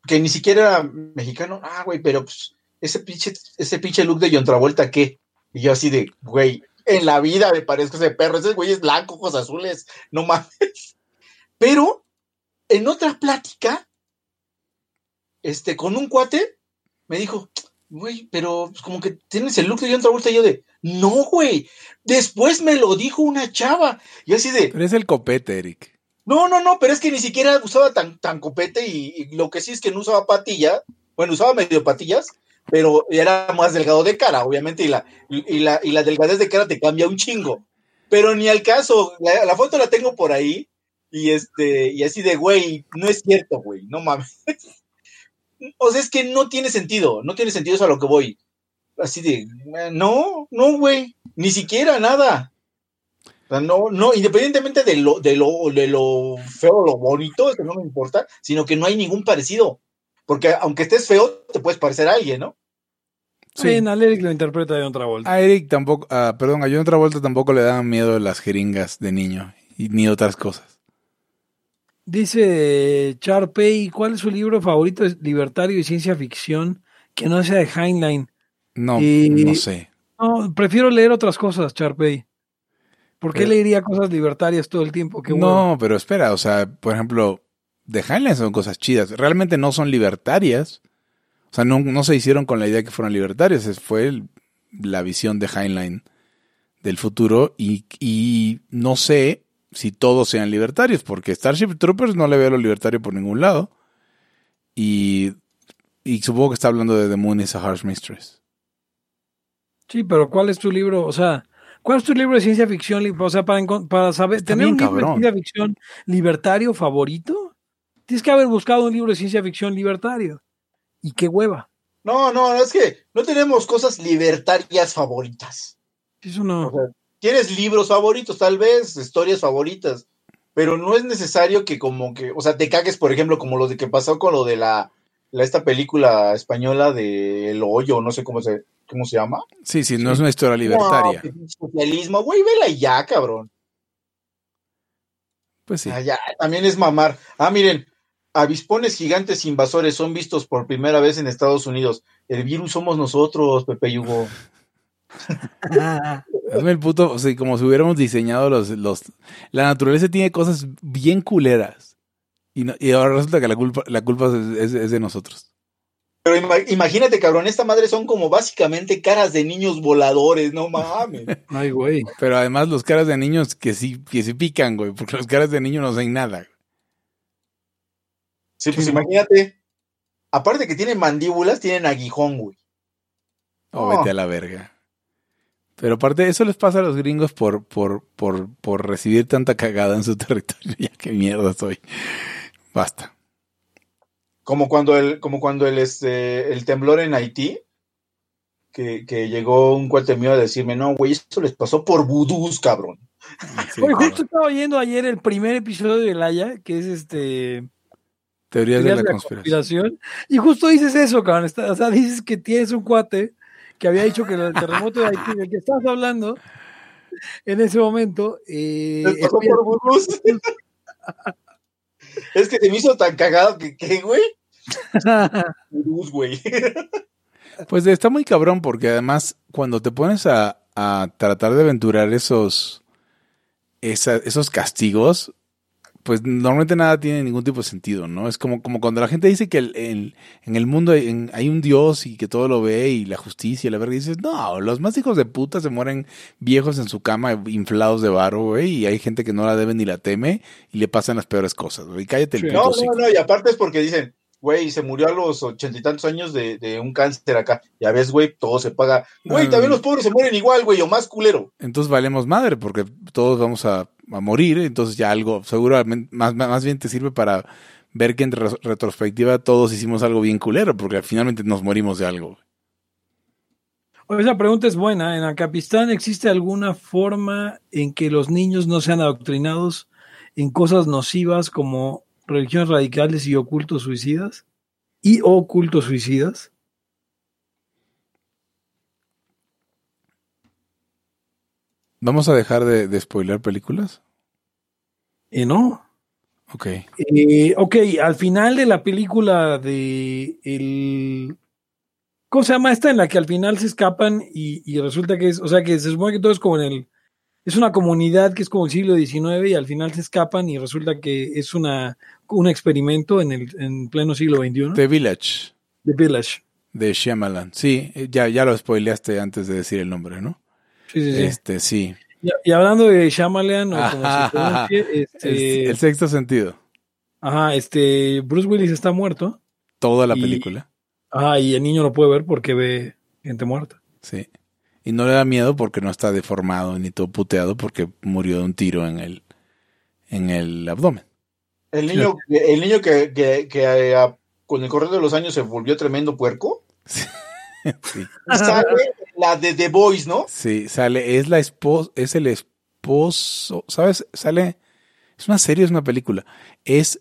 que ni siquiera era mexicano, ah, güey, pero pues, ese pinche, ese pinche look de John Travolta, ¿qué? Y yo así de, güey, en la vida me parezco ese perro, ese güey es blanco, ojos azules, no mames. <laughs> Pero, en otra plática, este, con un cuate, me dijo, güey, pero pues, como que tienes el look de John Travolta, y yo de, no, güey, después me lo dijo una chava, y así de, Pero es el copete, Eric. no, no, no, pero es que ni siquiera usaba tan, tan copete y, y lo que sí es que no usaba patilla, bueno, usaba medio patillas, pero era más delgado de cara, obviamente, y la, y, y la, y la delgadez de cara te cambia un chingo. Pero ni al caso, la, la foto la tengo por ahí, y este, y así de, güey, no es cierto, güey, no mames. <laughs> O sea, es que no tiene sentido, no tiene sentido eso a lo que voy. Así de, eh, no, no, güey, ni siquiera nada. O sea, no, no, independientemente de lo, de lo, de lo feo o lo bonito, eso no me importa, sino que no hay ningún parecido. Porque aunque estés feo, te puedes parecer a alguien, ¿no? Sí. Sí, al Eric lo interpreta John Travolta. A Eric tampoco, ah, perdón, a John Travolta tampoco le daban miedo las jeringas de niño y ni otras cosas. Dice Charpey, ¿cuál es su libro favorito libertario y ciencia ficción que no sea de Heinlein? No, Y- no sé. No, prefiero leer otras cosas, Charpey. ¿Por qué Pero- leería cosas libertarias todo el tiempo? Qué. No, pero espera, o sea, por ejemplo, de Heinlein son cosas chidas. Realmente no son libertarias. O sea, no, no se hicieron con la idea que fueran libertarias. Es- Fue el- la visión de Heinlein del futuro y, y no sé si todos sean libertarios, porque Starship Troopers no le veo lo libertario por ningún lado. Y, y supongo que está hablando de The Moon is a Harsh Mistress. Sí, pero ¿cuál es tu libro? O sea, ¿cuál es tu libro de ciencia ficción? O sea, para, para saber, Está tener un libro cabrón. de ciencia ficción libertario favorito, tienes que haber buscado un libro de ciencia ficción libertario. Y qué hueva. No, no, no, es que no tenemos cosas libertarias favoritas. Eso no. O sea, tienes libros favoritos, tal vez, historias favoritas, pero no es necesario que como que, o sea, te cagues, por ejemplo, como lo de que pasó con lo de la, la- esta película española de El Hoyo, no sé cómo se, cómo se llama. Sí, sí, no es una historia libertaria. No, socialismo, güey, vela y ya, cabrón. Pues sí. Ah, ya, también es mamar. Ah, miren, avispones gigantes invasores son vistos por primera vez en Estados Unidos. El virus somos nosotros, Pepe y Hugo. <laughs> Hazme el puto, o sea, como si hubiéramos diseñado los, los... La naturaleza tiene cosas bien culeras. Y, no- y ahora resulta que la culpa, la culpa es, es- es de nosotros. Pero ima- imagínate, cabrón, esta madre son como básicamente caras de niños voladores, no mames. <laughs> Ay, güey. Pero además los caras de niños que sí, que sí pican, güey, porque los caras de niños no hacen nada. Sí, pues imagínate. Aparte que tienen mandíbulas, tienen aguijón, güey. O Oh. vete a la verga. Pero aparte, eso les pasa a los gringos por, por, por, por recibir tanta cagada en su <laughs> territorio. Ya qué mierda soy. Basta. Como cuando el, como cuando el, este, el temblor en Haití, que, que llegó un cuate mío a decirme, no, güey, esto les pasó por vudús, cabrón. Sí, Oye, justo estaba oyendo ayer el primer episodio de Laia, que es este. Teorías de la conspiración. Y justo dices eso, cabrón. está- o sea, dices que tienes un cuate que había dicho que el terremoto de Haití, del que estabas hablando en ese momento, eh, pasó por <laughs> es que se me hizo tan cagado que, ¿qué, güey? Güey. <laughs> Pues está muy cabrón porque además cuando te pones a, a tratar de aventurar esos, esa- esos castigos, pues normalmente nada tiene ningún tipo de sentido, ¿no? Es como, como cuando la gente dice que el- el- en el mundo hay, en- hay un Dios y que todo lo ve y la justicia y la verga, y dices, no, los más hijos de puta se mueren viejos en su cama inflados de barro, güey, y hay gente que no la debe ni la teme y le pasan las peores cosas, güey. Cállate el Sí. No, no, no, y aparte es porque dicen, güey, se murió a los ochenta y tantos años de, de un cáncer acá. Ya ves, güey, todo se paga. Güey, Ah. también los pobres se mueren igual, güey, o más culero. entonces valemos madre porque todos vamos a, a morir, entonces ya algo, seguramente, más, más bien te sirve para ver que en re- retrospectiva todos hicimos algo bien culero, porque finalmente nos morimos de algo. Oye, Esa pregunta es buena. ¿En Acapistán existe alguna forma en que los niños no sean adoctrinados en cosas nocivas como religiones radicales y ocultos suicidas? ¿Y ocultos suicidas? ¿Vamos a dejar de, de spoiler películas? Eh, no. Ok. Eh, ok, al final de la película de el ¿cómo se llama esta? En la que al final se escapan y, y resulta que es, o sea que se supone que todo es como en el, es una comunidad que es como el siglo XIX y al final se escapan y resulta que es una un experimento en el en pleno siglo XXI. The Village, The Village. de Shyamalan. Sí, eh, ya, ya lo spoileaste antes de decir el nombre, ¿no? Sí, sí, sí. Este, sí. Y, y hablando de Shyamalan o como Ajá, se <laughs> El, este, el sexto sentido. ajá, este Bruce Willis está muerto. Toda la Y- película. Ajá, y el niño no puede ver porque ve gente muerta. Sí. Y no le da miedo porque no está deformado ni todo puteado porque murió de un tiro en el, en el abdomen. El niño, el niño que, que, que, eh, a- con el correr de los años se volvió tremendo puerco. Sí. <laughs> Sale la de The Boys, ¿no? Sí, sale, es la esposa, es el esposo, ¿sabes? Sale, es una serie, es una película. Es,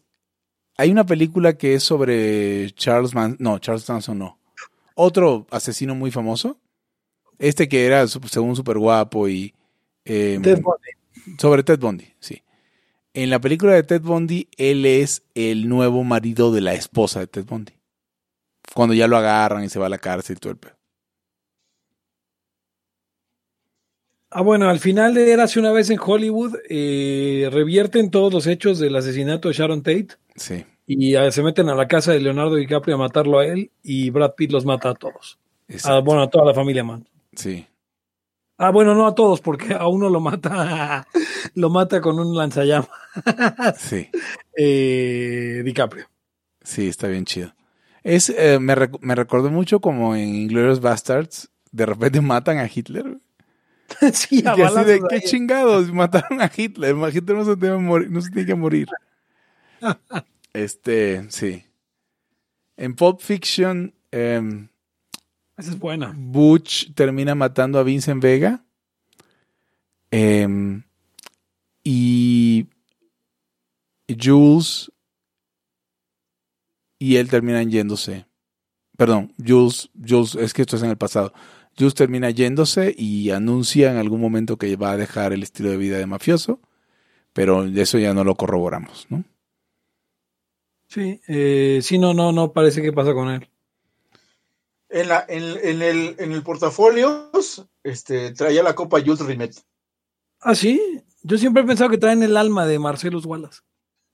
hay una película que es sobre Charles Manson, no, Charles Manson no. Otro asesino muy famoso. Este que era, según, súper guapo y... eh, Ted Bundy. sobre Ted Bundy, sí. En la película de Ted Bundy, él es el nuevo marido de la esposa de Ted Bundy. Cuando ya lo agarran y se va a la cárcel y todo el pedo. Ah, bueno, al final de Érase una vez en Hollywood, eh, revierten todos los hechos del asesinato de Sharon Tate Sí. y eh, se meten a la casa de Leonardo DiCaprio a matarlo a él y Brad Pitt los mata a todos. es- Ah, bueno, a toda la familia man. Sí. Ah, bueno, no a todos, porque a uno lo mata, <laughs> lo mata con un lanzallamas Sí. eh, DiCaprio. Sí, está bien chido. Es, eh, me, rec- me recordó mucho como en Inglourious Bastards, de repente matan a Hitler. <laughs> sí, Y a así balazos de, qué chingados, mataron a Hitler. Hitler no se, debe morir, no se tiene que morir. <laughs> Este, sí. En Pulp Fiction, em, Esa es buena. Butch termina matando a Vincent Vega. Em, y Jules y él terminan yéndose. Perdón, Jules, Jules, es que esto es en el pasado. Jules termina yéndose y anuncia en algún momento que va a dejar el estilo de vida de mafioso, pero eso ya no lo corroboramos, ¿no? Sí, eh, sí, no, no, no parece que pasa con él. En, la, en, en el, en el portafolio este, traía la copa Jules Rimet. Ah, sí. Yo siempre he pensado que traen el alma de Marcelus Wallace.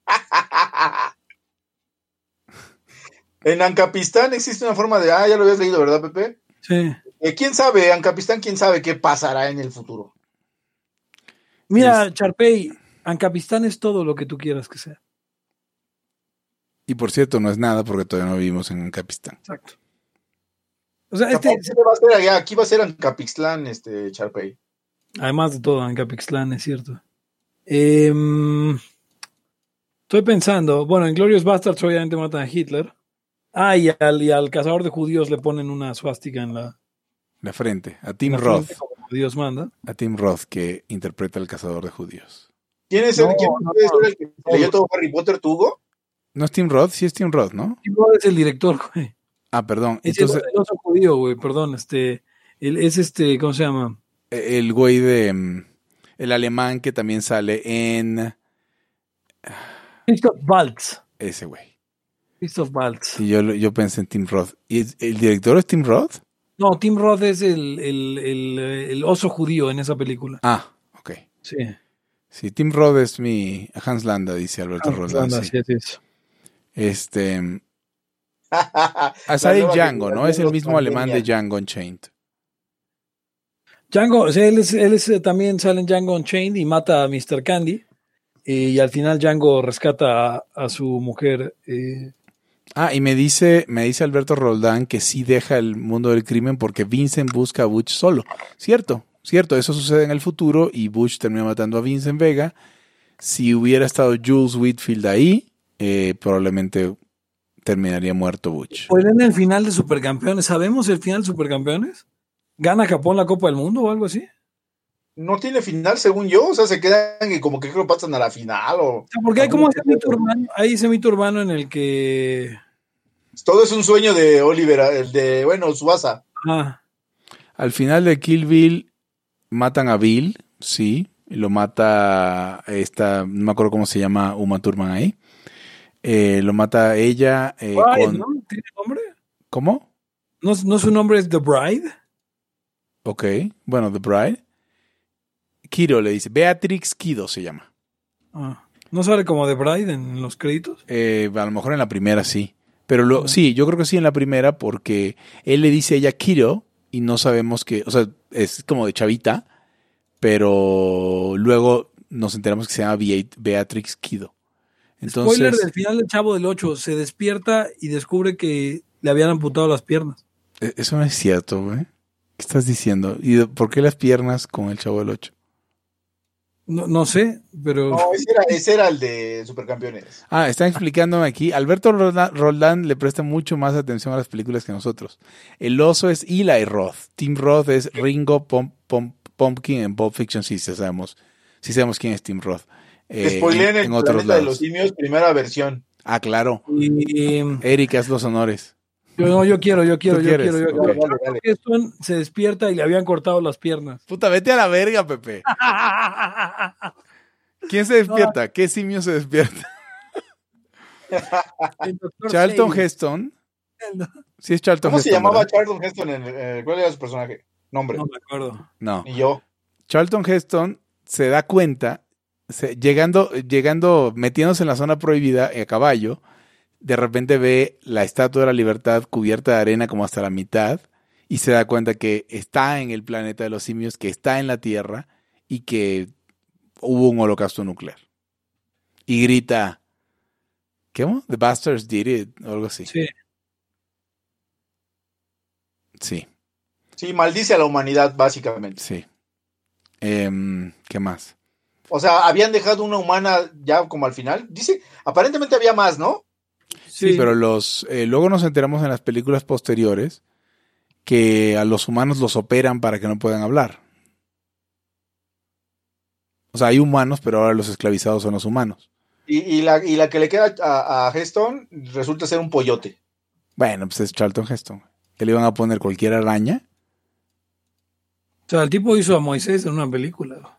<laughs> en Ancapistán existe una forma de. Ah, ya lo habías leído, ¿verdad, Pepe? Sí. Eh, ¿Quién sabe? Ancapistán, ¿quién sabe qué pasará en el futuro? Mira, Es- Charpey, Ancapistán es todo lo que tú quieras que sea. Y por cierto, no es nada porque todavía no vivimos en Capistán. Exacto. O sea, este, Capaz que va a ser allá, aquí va a ser en Capixtlán, este Charpey. además de todo, en Capixtlán, es cierto. Em, estoy pensando, bueno, en Glorious Bastards obviamente matan a Hitler. Ah, y al, y al cazador de judíos le ponen una swastika en la, La frente. A Tim la Roth. frente, como Dios manda. A Tim Roth, que interpreta al cazador de judíos. ¿Quién es el, No, quién no, ser el que leyó todo Harry Potter, tú, Hugo? ¿No es Tim Roth? Sí es Tim Roth, ¿no? Tim Roth es el director, güey. Ah, perdón. Es Entonces, el, el oso judío, güey, perdón. Este, el- es este, ¿cómo se llama? el güey de... mm, El alemán que también sale en... Christoph Waltz. Ese güey. Christoph Waltz. Y yo, yo pensé en Tim Roth. ¿Y el director es Tim Roth? No, Tim Roth es el, el, el, el oso judío en esa película. Ah, ok. Sí. Sí, Tim Roth es mi Hans Landa, dice Alberto Roldán. Anda, sí. es. Este, Ah, ah, nueva Django, ¿no? Es el mismo alemán de. Django Unchained. Django, o sea, él, es, él es, eh, también sale en Django Unchained y mata a Mr. Candy. eh, y al final Django rescata a, a su mujer. eh, Ah, y me dice, me dice Alberto Roldán que sí deja el mundo del crimen porque Vincent busca a Butch solo. Cierto, cierto, eso sucede en el futuro y Butch termina matando a Vincent Vega. Si hubiera estado Jules Whitfield ahí, eh, probablemente terminaría muerto Butch. Pues en el final de Supercampeones, ¿sabemos el final de Supercampeones? ¿Gana Japón la Copa del Mundo o algo así? No tiene final, según yo. O sea, se quedan y como que creo que pasan a la final. O... Porque hay como ese mito urbano, hay ese mito urbano en el que... Todo es un sueño de Oliver, el de, bueno, Suasa. Ah, Al final de Kill Bill matan a Bill, sí, y lo mata esta, no me acuerdo cómo se llama Uma Thurman ahí. Eh, lo mata ella eh, Bride, con... ¿no? ¿Tiene nombre? ¿Cómo? ¿No, ¿No su nombre es The Bride? Ok, bueno, The Bride. Kiro le dice, Beatrix Kido se llama. Ah, ¿No sale como The Bride en los créditos? Eh, a lo mejor en la primera sí. Pero lo, sí, yo creo que sí en la primera porque él le dice a ella Kiro y no sabemos que, o sea, es como de chavita, pero luego nos enteramos que se llama Bea- Beatrix Kido. Entonces, Spoiler del final del Chavo del 8. Se despierta y descubre que le habían amputado las piernas. e- eso no es cierto, güey. ¿Qué estás diciendo? ¿Y de- por qué las piernas con el Chavo del 8? No, no sé, pero... No, ese era, ese era el de Supercampeones. Ah, están explicándome aquí. Alberto Roldán le presta mucho más atención a las películas que nosotros. El oso es Eli Roth. Tim Roth es Ringo Pump- Pump- Pumpkin en Pulp Fiction. Sí, sí sabemos, sí sabemos quién es Tim Roth. Eh, Spoiler en en, el en otros planeta de los lados. simios, primera versión. Ah, claro. Y, Eric, haz los honores. yo, no, yo quiero, yo quiero, ¿Tú yo quiero, yo quiero. Dale, dale. Heston se despierta y le habían cortado las piernas. Puta, vete a la verga, Pepe. <laughs> ¿Quién se despierta? ¿Qué simio se despierta? <laughs> Charlton. Heston. Sí es Charlton ¿Cómo se llamaba ¿verdad? Charlton Heston? En, eh, ¿Cuál era su personaje? Nombre. No me acuerdo. No. Y yo. Charlton Heston se da cuenta, se- llegando, llegando, metiéndose en la zona prohibida a caballo, de repente ve la Estatua de la Libertad cubierta de arena como hasta la mitad y se da cuenta que está en el planeta de los simios, que está en la Tierra y que hubo un holocausto nuclear. Y grita, ¿qué? The Bastards did it, o algo así. Sí. Sí, Sí, maldice a la humanidad, básicamente. sí. Em, ¿Qué más? O sea, habían dejado una humana ya como al final. Dice, aparentemente había más, ¿no? Sí, pero los eh, luego nos enteramos en las películas posteriores que a los humanos los operan para que no puedan hablar. O sea, hay humanos, pero ahora los esclavizados son los humanos. Y, y la, y la que le queda a, a Heston resulta ser un pollote. Bueno, pues es Charlton Heston. Que le iban a poner cualquier araña. O sea, el tipo hizo a Moisés en una película.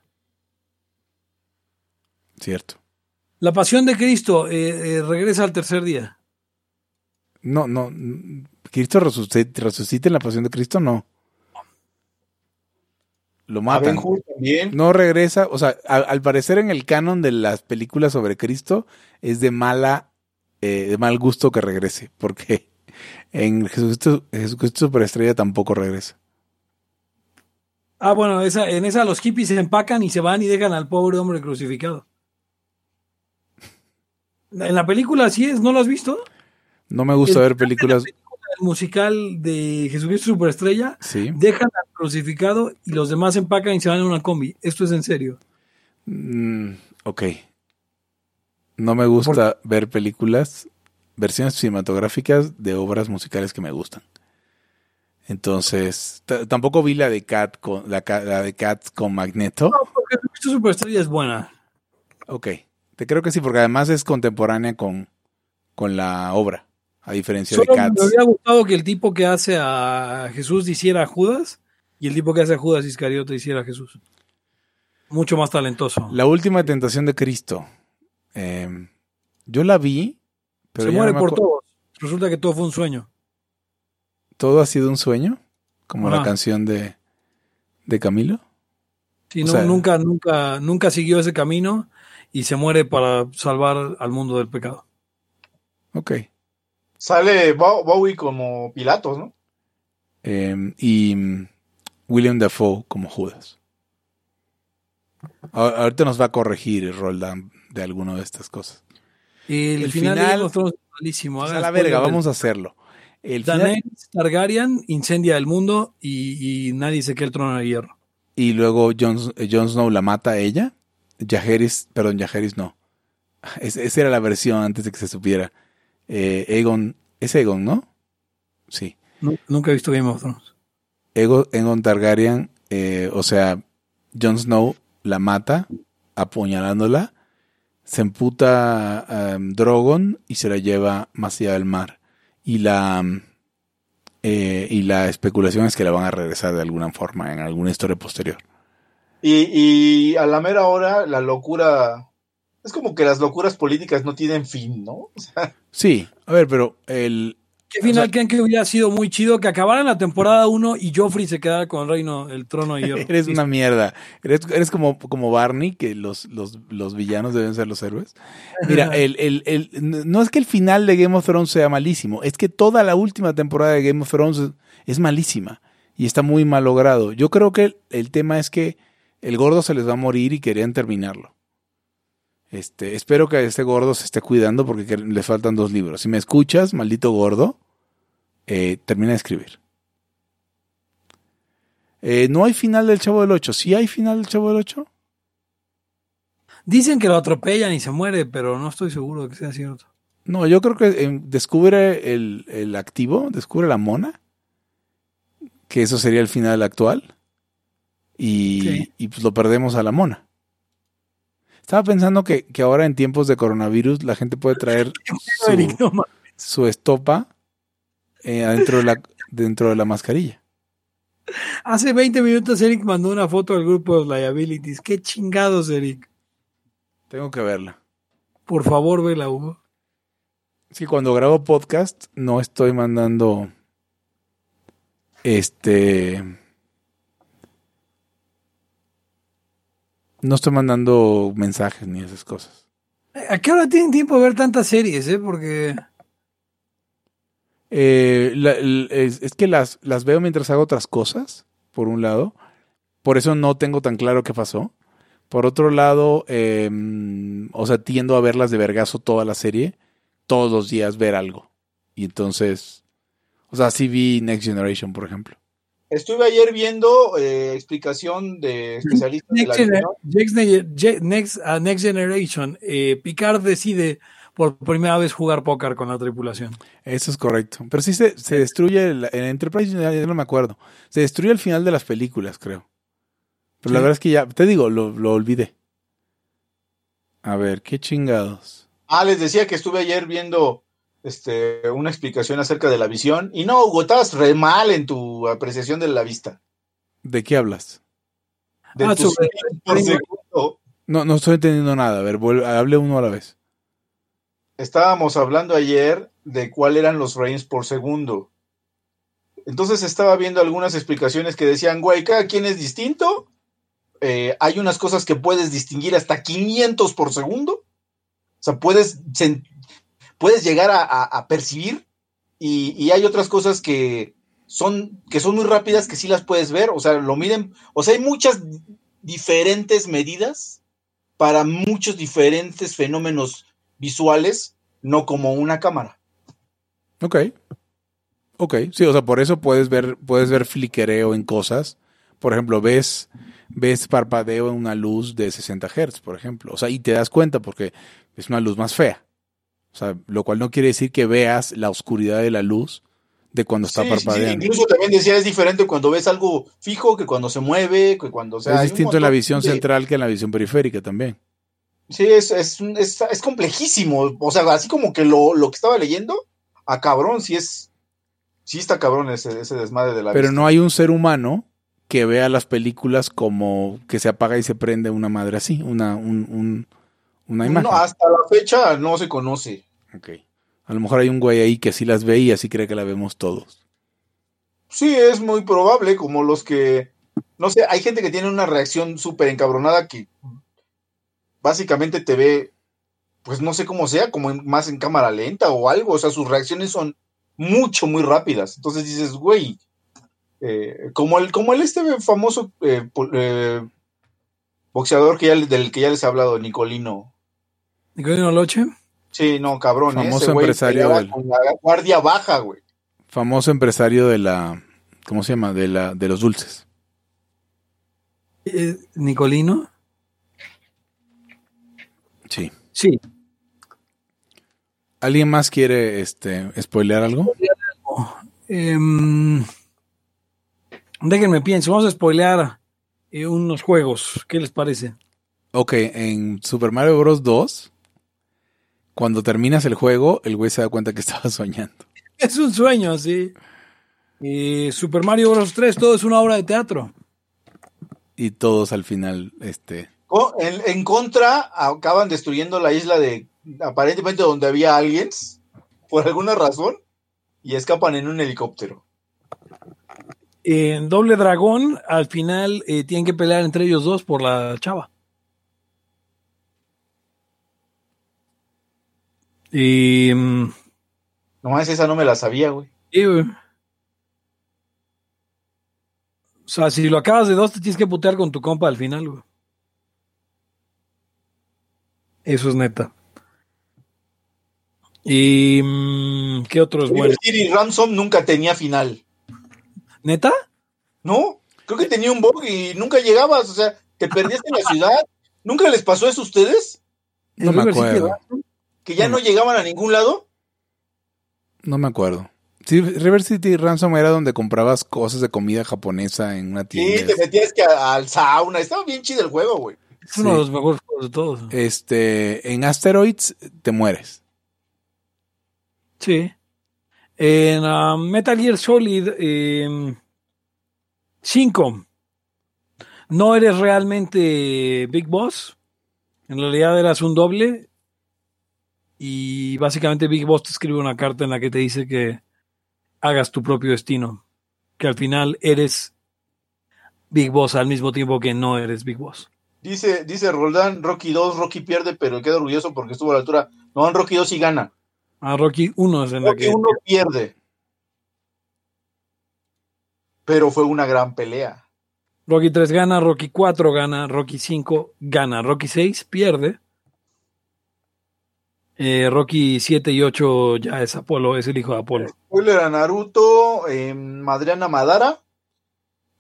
Cierto. La pasión de Cristo eh, eh, regresa al tercer día. No, no. ¿Cristo resucita, resucita en la pasión de Cristo? No. Lo matan. También. No regresa, o sea, a- al parecer en el canon de las películas sobre Cristo es de mala, eh, de mal gusto que regrese, porque en Jesucristo, Jesucristo Superestrella tampoco regresa. Ah, bueno, esa, en esa los hippies se empacan y se van y dejan al pobre hombre crucificado. En la película así es, ¿no lo has visto? No me gusta El ver películas. El musical de Jesucristo Superestrella, Sí. dejan al crucificado y los demás empacan y se van en una combi. Esto es en serio. Mm, ok. No me gusta ver películas, versiones cinematográficas de obras musicales que me gustan. Entonces, tampoco vi la de Cat con la, la de Cats con Magneto. No, porque Jesucristo Superestrella es buena. Ok. Te creo que sí, porque además es contemporánea con, con la obra, a diferencia Solo de me Cats. hubiera gustado que el tipo que hace a Jesús hiciera a Judas y el tipo que hace a Judas Iscariote hiciera a Jesús. Mucho más talentoso. La última tentación de Cristo. Eh, yo la vi, pero se muere no me por todos. Resulta que todo fue un sueño. ¿Todo ha sido un sueño? Como la Ajá. canción de, de Camilo. Sí, no, sea- nunca, nunca, nunca siguió ese camino y se muere para salvar al mundo del pecado. Ok. Sale Bo- Bowie como Pilatos, ¿no? Eh, y mm, William Dafoe como Judas. A- ahorita nos va a corregir Roldán de alguna de estas cosas. El, El final, de final- es malísimo. Sea, hagan la verga, del- vamos a hacerlo. El final- Daenerys Targaryen incendia el mundo y, y nadie se queda el trono de hierro. y luego Jon, Jon Snow la mata a ella. Jaehaerys, perdón, Jaehaerys no. Es- esa era la versión antes de que se supiera. Eh, Aegon, es Aegon, ¿no? Sí. Nu- Nunca he visto Game of Thrones. Ego- Aegon Targaryen, eh, o sea, Jon Snow la mata apuñalándola, se emputa um, Drogon y se la lleva más allá del mar. Y la um, eh, y la especulación es que la van a regresar de alguna forma en alguna historia posterior. Y, y a la mera hora, la locura. Es como que las locuras políticas no tienen fin, ¿no? O sea, Sí, a ver, pero el ¿Qué final O sea- creen que hubiera sido muy chido que acabara en la temporada 1 y Joffrey se quedara con el reino, el trono de hierro? <laughs> eres una mierda. Eres, eres como, como Barney, que los, los, los villanos deben ser los héroes. Mira, el, el, el, no es que el final de Game of Thrones sea malísimo, es que toda la última temporada de Game of Thrones es, es malísima y está muy mal logrado. Yo creo que el, el tema es que el gordo se les va a morir y querían terminarlo. Este, espero que este gordo se esté cuidando porque que- le faltan dos libros. Si me escuchas, maldito gordo, eh, termina de escribir. Eh, no hay final del Chavo del 8. ¿Sí hay final del Chavo del 8? Dicen que lo atropellan y se muere, pero no estoy seguro de que sea cierto. No, yo creo que eh, descubre el, el activo, descubre la mona, que eso sería el final actual, y, Sí. y, pues lo perdemos a la mona. Estaba pensando que, que ahora en tiempos de coronavirus la gente puede traer <laughs> su, estopa eh, adentro de la, dentro de la mascarilla. Hace 20 minutos Eric mandó una foto al grupo de Liabilities. Qué chingados, Eric. Tengo que verla. Por favor, vela, Hugo. Es que cuando grabo podcast no estoy mandando este no estoy mandando mensajes ni esas cosas. ¿A qué hora tienen tiempo de ver tantas series, eh? Porque... Eh, la- es, es que las, las veo mientras hago otras cosas, por un lado. Por eso no tengo tan claro qué pasó. Por otro lado, eh, o sea, tiendo a verlas de vergazo toda la serie, todos los días ver algo. Y entonces, o sea, sí vi Next Generation, por ejemplo. Estuve ayer viendo eh, explicación de especialistas de la Next. Next, Next- Next Generation, eh, Picard decide por primera vez jugar póker con la tripulación. Eso es correcto. Pero sí se, se destruye, el- en Enterprise, ya, ya no me acuerdo. Se destruye al final de las películas, creo. Pero la verdad es que ya, te digo, lo, lo olvidé. A ver, qué chingados. Ah, les decía que estuve ayer viendo este, una explicación acerca de la visión. Y no, Hugo, estabas re mal en tu apreciación de la vista. ¿De qué hablas? De Ah, por segundo. No, no estoy entendiendo nada. A ver, vuelve- hable uno a la vez. Estábamos hablando ayer de cuál eran los frames por segundo. Entonces estaba viendo algunas explicaciones que decían, güey, cada quien es distinto. Eh, hay unas cosas que puedes distinguir hasta 500 por segundo. O sea, puedes, puedes llegar a, a- percibir. Y, y hay otras cosas que son, que son muy rápidas que sí las puedes ver. O sea, lo miden. O sea, hay muchas diferentes medidas para muchos diferentes fenómenos visuales, no como una cámara. Ok. Ok, sí, o sea, por eso puedes ver, puedes ver fliquereo en cosas. Por ejemplo, ves, ves parpadeo en una luz de 60 Hz, por ejemplo. O sea, y te das cuenta porque es una luz más fea. O sea, lo cual no quiere decir que veas la oscuridad de la luz de cuando está Sí, parpadeando. Incluso también decía, es diferente cuando ves algo fijo que cuando se mueve, que cuando... O sea, es distinto en la visión de- central que en la visión periférica también. Sí, es, es, es, es complejísimo. O sea, así como que lo, lo que estaba leyendo, a cabrón, sí es... Sí está cabrón ese, ese desmadre de la Pero vista. no hay un ser humano que vea las películas como que se apaga y se prende una madre así, una, un- un- una imagen. No, hasta la fecha no se conoce. Ok. A lo mejor hay un güey ahí que sí las ve y así cree que la vemos todos. Sí, es muy probable, como los que... No sé, hay gente que tiene una reacción súper encabronada que básicamente te ve, pues no sé cómo sea, como en- más en cámara lenta o algo. O sea, sus reacciones son mucho, muy rápidas. Entonces dices, güey, eh, como el, como el este famoso eh, eh, boxeador que ya, del que ya les he hablado, Nicolino. Nicolino Loche. Sí, no, cabrón. Famoso ese güey empresario del- con la guardia baja, güey. Famoso empresario de la, ¿cómo se llama? De la, de los dulces. Eh, Nicolino. Sí. Sí. ¿Alguien más quiere este spoilear algo? Em, déjenme pienso. Vamos a spoilear eh, unos juegos. ¿Qué les parece? Ok, en Super Mario Bros. 2, cuando terminas el juego, el güey se da cuenta que <laughs> estaba soñando. Es un sueño, sí. Eh, Super Mario Bros. 3, todo es una obra de teatro. Y todos al final, este, en contra, acaban destruyendo la isla de aparentemente donde había aliens, por alguna razón, y escapan en un helicóptero. En Doble Dragón, al final eh, tienen que pelear entre ellos dos por la chava. Y. mm, Nomás esa no me la sabía, güey. sí, güey. O sea, si lo acabas de dos, te tienes que putear con tu compa al final, güey. Eso es neta. Y. mm, ¿Qué otro es bueno? River City Ransom nunca tenía final, ¿Neta? ¿no? Creo que tenía un bug y nunca llegabas, o sea, te perdías en la ciudad. ¿Nunca les pasó eso a ustedes? no ¿En me acuerdo. ¿Que ya No. no llegaban a ningún lado? No me acuerdo. Sí, River City Ransom era donde comprabas cosas de comida japonesa en una Sí, tienda. te metías que a- al sauna. Estaba bien chido el juego, güey. Es uno de Sí. los mejores juegos de todos. Este, en Asteroids te mueres. Sí. En ah, Metal Gear Solid 5. no eres realmente Big Boss. En realidad eras un doble. Y básicamente Big Boss te escribe una carta en la que te dice que hagas tu propio destino. Que al final eres Big Boss al mismo tiempo que no eres Big Boss. Dice, dice Roldán, Rocky 2, Rocky pierde, pero queda orgulloso porque estuvo a la altura. No, en Rocky 2 sí gana. A Rocky 1 es en la Rocky que 1 pierde. Pero fue una gran pelea. Rocky 3 gana, Rocky 4 gana, Rocky 5 gana, Rocky 6 pierde. Eh, Rocky 7 y 8 ya es Apolo, es el hijo de Apolo. Spoiler a Naruto, eh, Madriana Madara.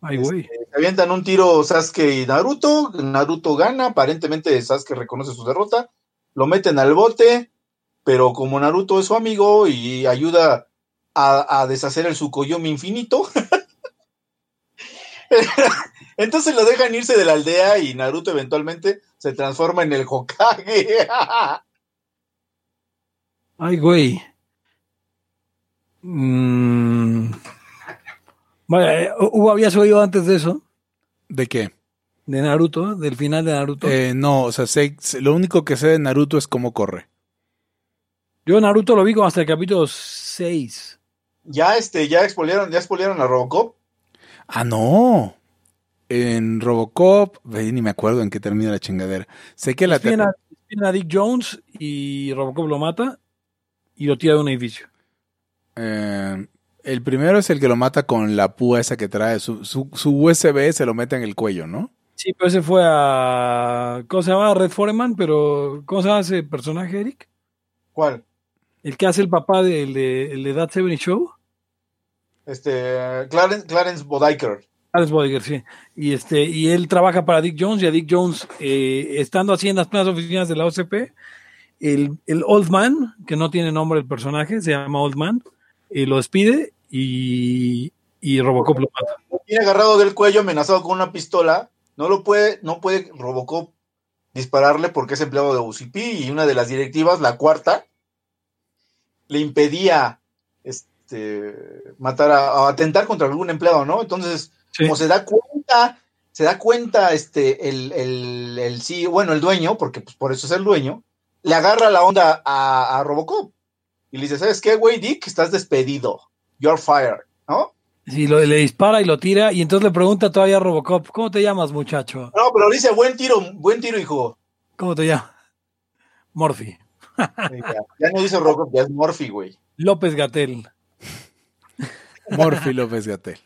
Ay, güey. Este, se avientan un tiro Sasuke y Naruto. Naruto gana. Aparentemente Sasuke reconoce su derrota. Lo meten al bote. Pero como Naruto es su amigo y ayuda a, a deshacer el Tsukuyomi infinito. <laughs> Entonces lo dejan irse de la aldea y Naruto eventualmente se transforma en el Hokage. <laughs> Ay, güey. Mm. Vaya, eh, ¿hubo- ¿habías oído antes de eso? ¿De qué? De Naruto, del final de Naruto. Eh, no, o sea, sé- sé- lo único que sé de Naruto es cómo corre. Yo Naruto lo vi como hasta el capítulo 6. ya este, ya expoliaron, ya expoliaron a Robocop. Ah, no. En Robocop, ni me acuerdo en qué termina la chingadera. Sé que la Espían a, espían a Dick Jones y Robocop lo mata y lo tira de un edificio. eh, el primero es el que lo mata con la púa esa que trae. Su, su, su USB se lo mete en el cuello, ¿no? Sí, pero ese fue a. ¿Cómo se llama? Red Foreman, pero. ¿Cómo se llama ese personaje, Eric? ¿Cuál? El que hace el papá del de, el de That 70 Show. Este, Clarence, Clarence Bodiker. Alex Bodiger, sí. Y, este, y él trabaja para Dick Jones y a Dick Jones, eh, estando así en las primeras oficinas de la OCP, el, el Old Man, que no tiene nombre el personaje, se llama Old Man, eh, lo despide y, y Robocop lo mata. Lo tiene agarrado del cuello, amenazado con una pistola. No lo puede, no puede Robocop dispararle porque es empleado de UCP y una de las directivas, la cuarta, le impedía este, matar a, a atentar contra algún empleado, ¿no? Entonces, Sí. como se da cuenta, se da cuenta este, el, el, el sí, bueno, el dueño, porque pues por eso es el dueño, le agarra la onda a, a Robocop y le dice, ¿sabes qué, güey, Dick? Estás despedido. You're fired, ¿no? Sí, lo- le dispara y lo tira y entonces le pregunta todavía a Robocop, ¿cómo te llamas muchacho? No, pero le dice, buen tiro, buen tiro, hijo. ¿Cómo te llamas? Morphy. Ya no dice Robocop, ya es Morphy, güey. López Gatel. Morphy López Gatel.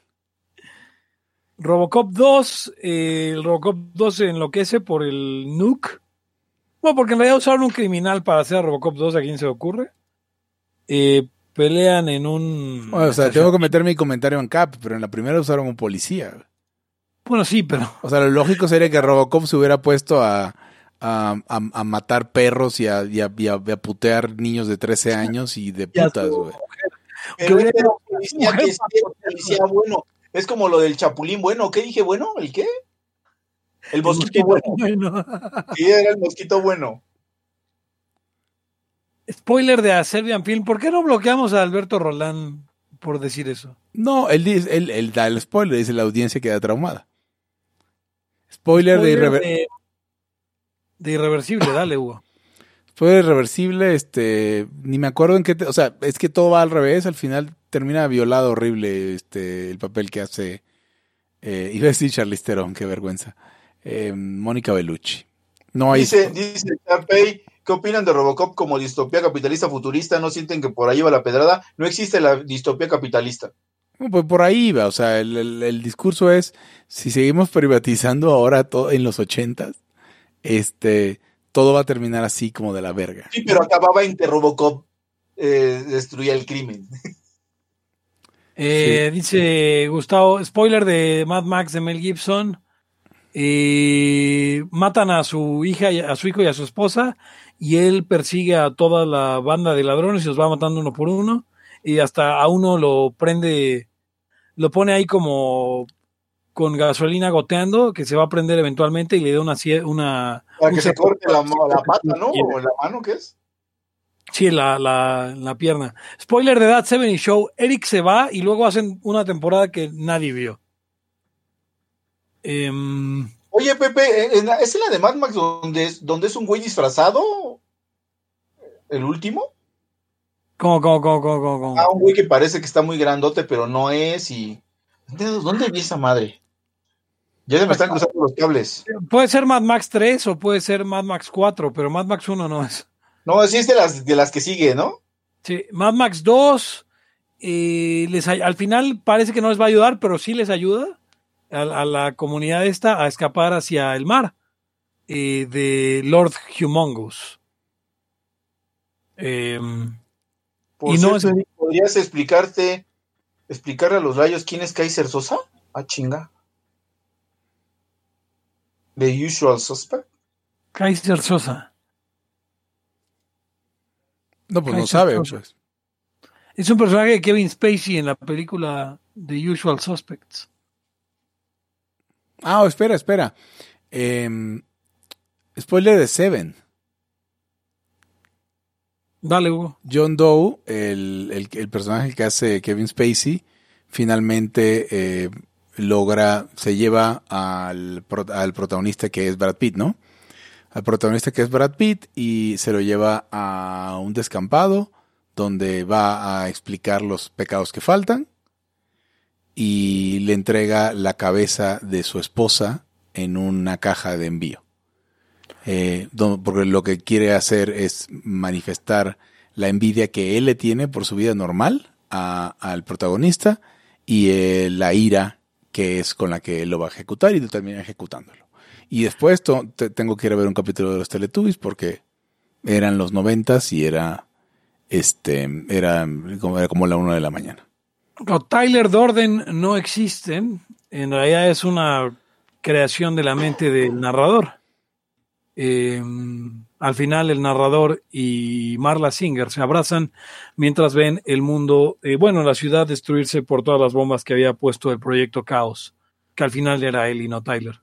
Robocop 2, eh, el Robocop 2 se enloquece por el nuke. Bueno, porque en realidad usaron un criminal para hacer a Robocop 2, ¿a quién se le ocurre? Eh, pelean en un... Bueno, o sea, tengo que meter mi comentario en cap, pero en la primera usaron un policía. Bueno, sí, pero... O sea, lo lógico sería que Robocop se hubiera puesto a, a, a- a matar perros y a, y a- y a- y a putear niños de 13 años y de putas, güey. Pero Que este hubiera- policía que es policía bueno. Es como lo del chapulín bueno. ¿Qué dije bueno? ¿El qué? El mosquito bueno. Bueno. Sí, era el mosquito bueno. Spoiler de a Serbian Film, ¿por qué no bloqueamos a Alberto Rolán por decir eso? No, él, dice- él, él da el spoiler, dice la audiencia queda traumada. Spoiler, de, irrever- de, de Irreversible, dale, Hugo. spoiler irreversible, este, ni me acuerdo en qué, te- o sea, es que todo va al revés, al final termina violado horrible este, el papel que hace, eh, iba a decir Charlize Theron, qué vergüenza, eh, Mónica Bellucci. No hay... Dice, dice ¿qué opinan de Robocop como distopía capitalista futurista? ¿No sienten que por ahí va la pedrada? No existe la distopía capitalista. No, Pues por ahí va, o sea, el, el- el discurso es, si seguimos privatizando ahora todo en los ochentas, este, todo va a terminar así como de la verga. Sí, pero acababa en que Robocop eh, destruía el crimen. Eh, Dice Gustavo, spoiler de Mad Max de Mel Gibson. Eh, matan a su hija, y- a su hijo y a su esposa, y él persigue a toda la banda de ladrones y los va matando uno por uno, y hasta a uno lo prende, lo pone ahí como con gasolina goteando, que se va a prender eventualmente y le da una, una Para un que se corte la, la pata, ¿no? O la mano, ¿qué es? Sí, la, la, la pierna. Spoiler de That 70 Show, Eric se va y luego hacen una temporada que nadie vio. Em, Oye, Pepe, ¿en la- ¿es en la de Mad Max donde es, donde es un güey disfrazado? ¿El último? ¿Cómo, cómo, cómo, cómo, cómo? Ah, un güey que parece que está muy grandote, pero no es y... ¿Dónde, vi esa madre? Ya se me están cruzando los cables. Puede ser Mad Max 3 o puede ser Mad Max 4, pero Mad Max 1 no es. No, así es de las, de las que sigue, ¿no? Sí, Mad Max 2, eh, les, al final parece que no les va a ayudar, pero sí les ayuda a, a la comunidad esta a escapar hacia el mar eh, de Lord Humongous. Em, Por Y no cierto, es- ¿podrías explicarte, explicarle a los rayos quién es Kaiser Sosa? Ah, chinga. The Usual Suspect. Kaiser Sosa. No, pues no sabe, Sosa. pues. Es un personaje de Kevin Spacey en la película The Usual Suspects. Ah, espera, espera. Em, spoiler de Seven. Dale, Hugo. John Doe, el, el- el personaje que hace Kevin Spacey, finalmente eh, logra, se lleva al, al protagonista que es Brad Pitt, ¿no? Al protagonista que es Brad Pitt y se lo lleva a un descampado donde va a explicar los pecados que faltan y le entrega la cabeza de su esposa en una caja de envío. Eh, porque lo que quiere hacer es manifestar la envidia que él le tiene por su vida normal al protagonista y eh, la ira que es con la que él lo va a ejecutar y termina ejecutándolo. Y después tengo que ir a ver un capítulo de los Teletubbies porque eran los noventas y era este era como la una de la mañana. Tyler Dorden no existe. En realidad es una creación de la mente del narrador. Eh, al final el narrador y Marla Singer se abrazan mientras ven el mundo, eh, bueno, la ciudad destruirse por todas las bombas que había puesto el proyecto Caos, que al final era él y no Tyler.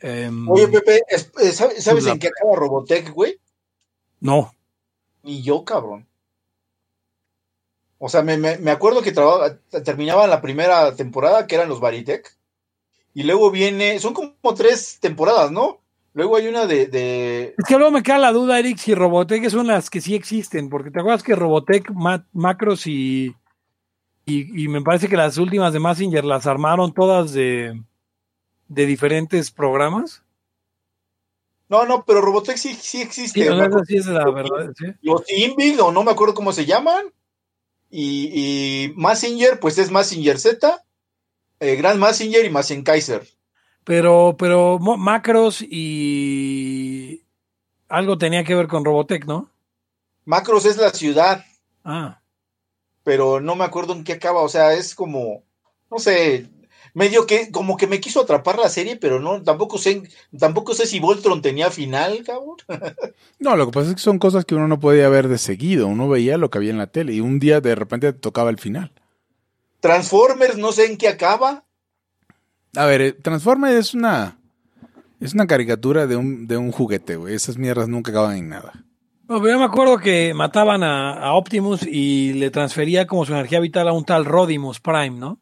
Em, Oye, Pepe, eh, ¿sabes, sabes en qué acaba Robotech, güey? no, Ni yo, cabrón. O sea, me, me- me acuerdo que traba- terminaba la primera temporada, que eran los Baritech. Y luego viene, son como tres temporadas, ¿no? Luego hay una de, de- Es que luego me queda la duda, Eric, si Robotech son las que sí existen, porque te acuerdas que Robotech, Ma- Macros y, y, y me parece que las últimas de Massinger las armaron todas de, de diferentes programas. No, no, pero Robotech sí, sí existe. Sí, Me o sea, acuerdo- esa sí es la verdad. ¿sí? Los Invig, o no me acuerdo cómo se llaman. Y, y Massinger, pues es Massinger Z, eh, Grand Massinger y Massinger Kaiser. Pero, pero Macros y algo tenía que ver con Robotech, ¿no? Macros es la ciudad, Ah, pero no me acuerdo en qué acaba. O sea, es como, no sé, medio que, como que me quiso atrapar la serie, pero no, tampoco sé, tampoco sé si Voltron tenía final, cabrón. <laughs> No, lo que pasa es que son cosas que uno no podía ver de seguido. Uno veía lo que había en la tele y un día de repente te tocaba el final. Transformers, no sé en qué acaba. A ver, eh, Transformers es una es una caricatura de un, de un juguete, güey. Esas mierdas nunca acaban en nada. No, pero yo me acuerdo que mataban a, a Optimus y le transfería como su energía vital a un tal Rodimus Prime, ¿no?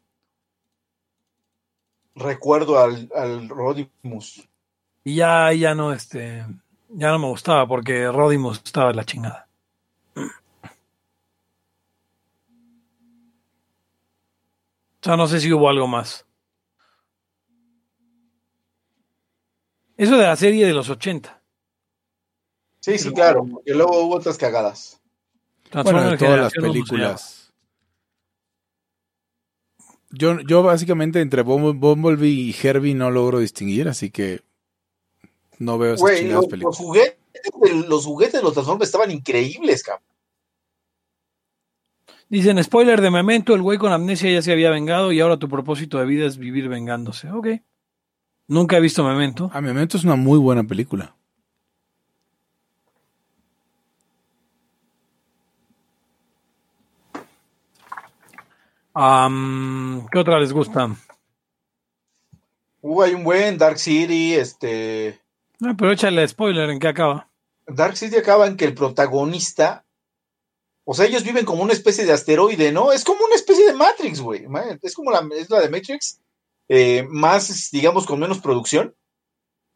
Recuerdo al, al Rodimus. Y ya, ya no, este, ya no me gustaba porque Rodimus estaba en la chingada. O sea, no sé si hubo algo más. Eso de la serie de los 80. Sí, sí, claro, porque luego hubo otras cagadas. Bueno, de todas las Generación, ¿cómo se películas. Yo, yo básicamente entre Bumble- Bumblebee y Herbie no logro distinguir, así que no veo esas chingadas los, los películas. juguetes, de- los juguetes de los Transformers estaban increíbles, cabrón. Dicen, spoiler de Memento, el güey con amnesia ya se había vengado y ahora tu propósito de vida es vivir vengándose. Ok. Nunca he visto Memento. A mi momento es una muy buena película. ¿Qué otra les gusta? Hubo hay un buen Dark City, este... Ah, pero échale spoiler en qué acaba. Dark City acaba en que el protagonista... O sea, ellos viven como una especie de asteroide, ¿no? Es como una especie de Matrix, güey. Es como la, es la de Matrix. eh, más, digamos, con menos producción.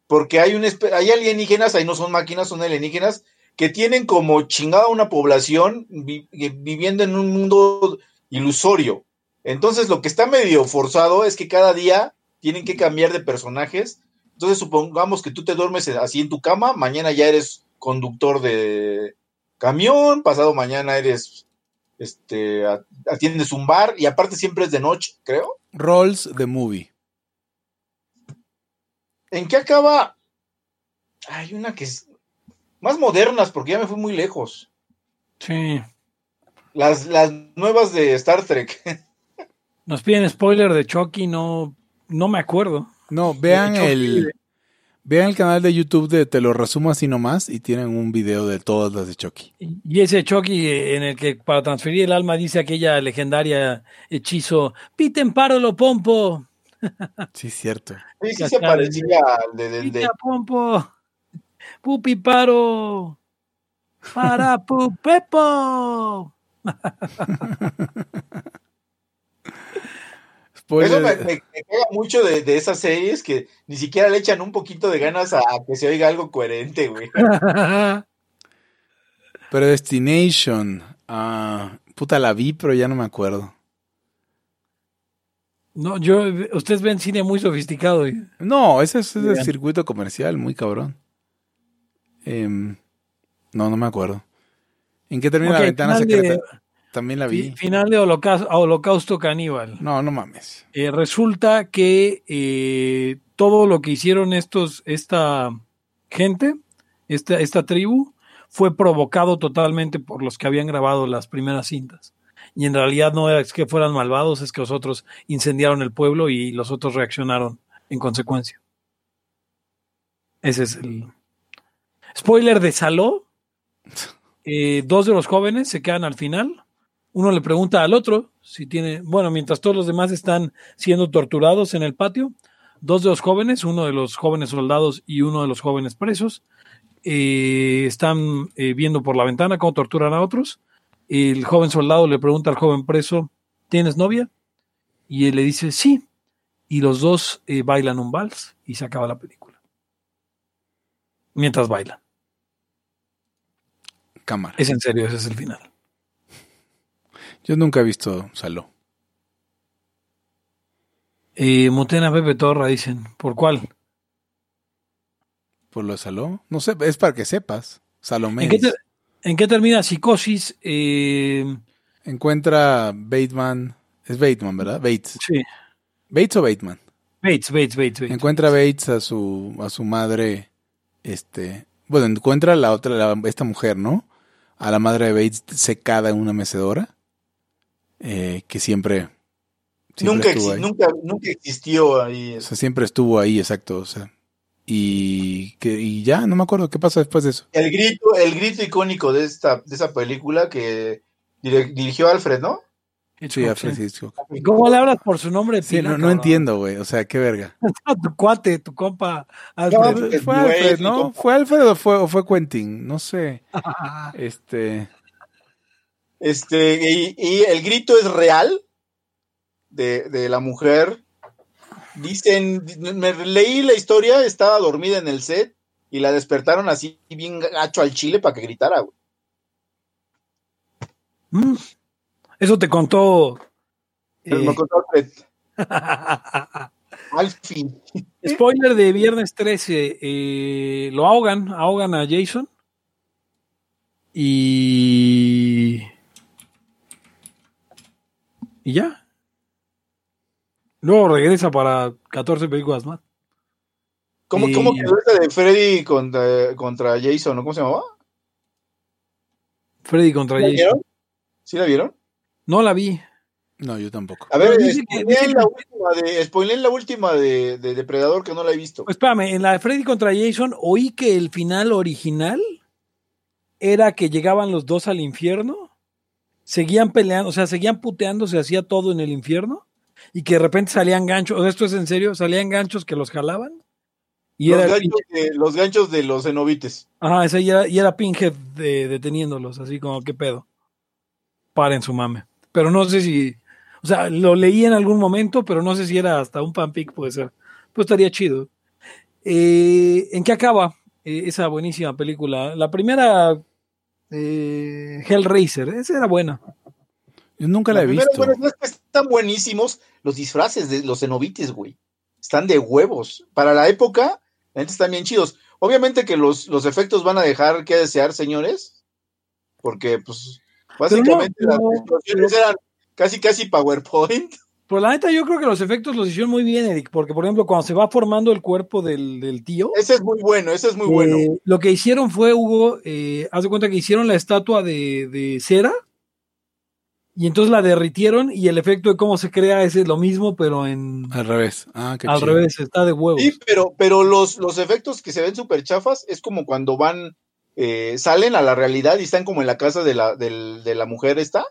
Porque hay, un, hay alienígenas, ahí no son máquinas, son alienígenas, que tienen como chingada una población vi- viviendo en un mundo ilusorio. Entonces, lo que está medio forzado es que cada día tienen que cambiar de personajes. Entonces, supongamos que tú te duermes así en tu cama, mañana ya eres conductor de camión, pasado mañana eres, este, atiendes un bar y aparte siempre es de noche, creo. Rolls the Movie. ¿En qué acaba? Hay una que es más modernas porque ya me fui muy lejos. Sí. Las, las nuevas de Star Trek. <laughs> Nos piden spoiler de Chucky, no, no me acuerdo. No, vean el vean el canal de YouTube de Te lo resumo así nomás y tienen un video de todas las de Chucky. Y ese Chucky en el que para transferir el alma dice aquella legendaria hechizo, piten parolo pompo, <laughs> Sí, es cierto. Sí, sí se parecía al de, del de- pita pompo, pupi paro, para <laughs> pupepo. <laughs> Eso me, me- me pega mucho de, de esas series que ni siquiera le echan un poquito de ganas a, a que se oiga algo coherente, güey. <laughs> Predestination. Ah, puta, la vi, pero ya no me acuerdo. No, yo, ustedes ven cine muy sofisticado. y- No, ese es, ese es el circuito comercial, muy cabrón. Em, no, no me acuerdo. ¿En qué termina la ventana secreta? También la vi. Fi- Final de Holocausto, Holocausto Caníbal. No, no mames. Eh, resulta que eh, todo lo que hicieron estos, esta gente, esta, esta tribu, fue provocado totalmente por los que habían grabado las primeras cintas. y en realidad no es que fueran malvados, es que los otros incendiaron el pueblo y los otros reaccionaron en consecuencia. Ese es el spoiler de Saló. <laughs> Eh, dos de los jóvenes se quedan al final. Uno le pregunta al otro si tiene, bueno, mientras todos los demás están siendo torturados en el patio, dos de los jóvenes, uno de los jóvenes soldados y uno de los jóvenes presos, eh, están eh, viendo por la ventana cómo torturan a otros. El joven soldado le pregunta al joven preso, ¿tienes novia? Y él le dice, sí. Y los dos eh, bailan un vals y se acaba la película. Mientras bailan. Cámara. Es en serio, ese es el final. Yo nunca he visto Saló. Eh, Mutena Pepe Torra, dicen. ¿Por cuál? ¿Por lo de Saló? No sé, es para que sepas. Salomé. ¿En qué, te- en qué termina Psicosis? Eh, Encuentra Bateman. Es Bateman, ¿verdad? Bates. sí, ¿Bates o Bateman? Bates, Bates, Bates. Bates. Encuentra Bates a su, a su madre. Este. Bueno, encuentra a la otra, la- esta mujer, ¿no? A la madre de Bates secada en una mecedora. Eh, que siempre. siempre Nunca, estuvo exi- ahí. nunca, nunca existió ahí. O sea, siempre estuvo ahí, exacto. O sea. Y, que, y ya, no me acuerdo qué pasa después de eso. El grito, el grito icónico de esta, de esa película que dirigió Alfred, ¿no? Sí, Alfred Hitchcock. ¿Y ¿Cómo le hablas por su nombre? Sí, pila, no, no entiendo, güey. O sea, qué verga. <laughs> tu cuate, tu compa. Alfred. pues, Fue Alfred, ¿no? ¿Fue Alfred o fue, o fue Quentin? No sé. <laughs> Este. Este, y, y el grito es real de, de la mujer. Dicen, me leí la historia, estaba dormida en el set y la despertaron así bien gacho al chile para que gritara, güey. Mm. Eso te contó. Eh, me contó. <laughs> Al fin. spoiler de viernes 13. eh, lo ahogan, ahogan a Jason. Y. Y ya. Luego regresa para 14 películas más. ¿Cómo, Y- cómo quedó esa de Freddy contra, contra Jason? ¿no? ¿Cómo se llamaba? Freddy contra ¿Sí la Jason. vieron? ¿Sí la vieron? No la vi. No, yo tampoco. A ver, Pero dice que- de, la última de, de Depredador que no la he visto. Pues espérame, en la de Freddy contra Jason oí que el final original era que llegaban los dos al infierno, seguían peleando, o sea, seguían puteando, se hacía todo en el infierno, y que de repente salían ganchos, o sea, esto es en serio, salían ganchos que los jalaban, y los, era, ganchos de, los ganchos de los cenobites. ajá, ese y era, y era Pinhead de- deteniéndolos, así como, ¿qué pedo? Paren su mame. Pero no sé si, o sea, lo leí en algún momento, pero no sé si era hasta un fanfic, puede ser. Pues estaría chido. Eh, ¿En qué acaba eh, esa buenísima película? La primera, eh, Hellraiser, esa era buena. Yo nunca la he visto. bueno, es que están buenísimos los disfraces de los cenobites, güey. Están de huevos. Para la época, la neta están bien chidos. Obviamente que los, los efectos van a dejar que desear, señores. Porque, pues, básicamente no, las no, explosiones eran casi, casi PowerPoint. <laughs> Pues la neta, yo creo que los efectos los hicieron muy bien, Eric, porque por ejemplo, cuando se va formando el cuerpo del, del tío, Ese es muy bueno, ese es muy bueno. Eh, lo que hicieron fue, Hugo, eh, haz de cuenta que hicieron la estatua de, de cera y entonces la derritieron y el efecto de cómo se crea ese es lo mismo, pero en Al revés. Ah, qué al chido. revés, está de huevos. Sí, pero, pero los, los efectos que se ven súper chafas es como cuando van, eh, salen a la realidad y están como en la casa de la, del- de la mujer esta.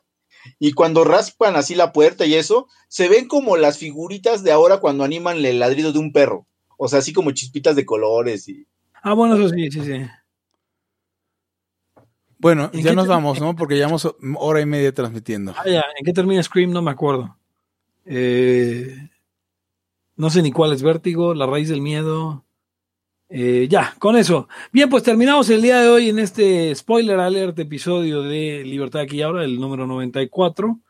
Y cuando raspan así la puerta y eso, se ven como las figuritas de ahora cuando animan el ladrido de un perro. O sea, así como chispitas de colores y. Ah, bueno, eso sí, sí, sí. Bueno, ¿En ya nos vamos, ¿no? Porque llevamos hora y media transmitiendo. Ah, ya, ¿en qué termina Scream? No me acuerdo. Eh, no sé ni cuál es Vértigo, La raíz del miedo. Eh, ya, con eso. Bien, pues terminamos el día de hoy en este spoiler alert episodio de Libertad aquí y ahora, el número 94.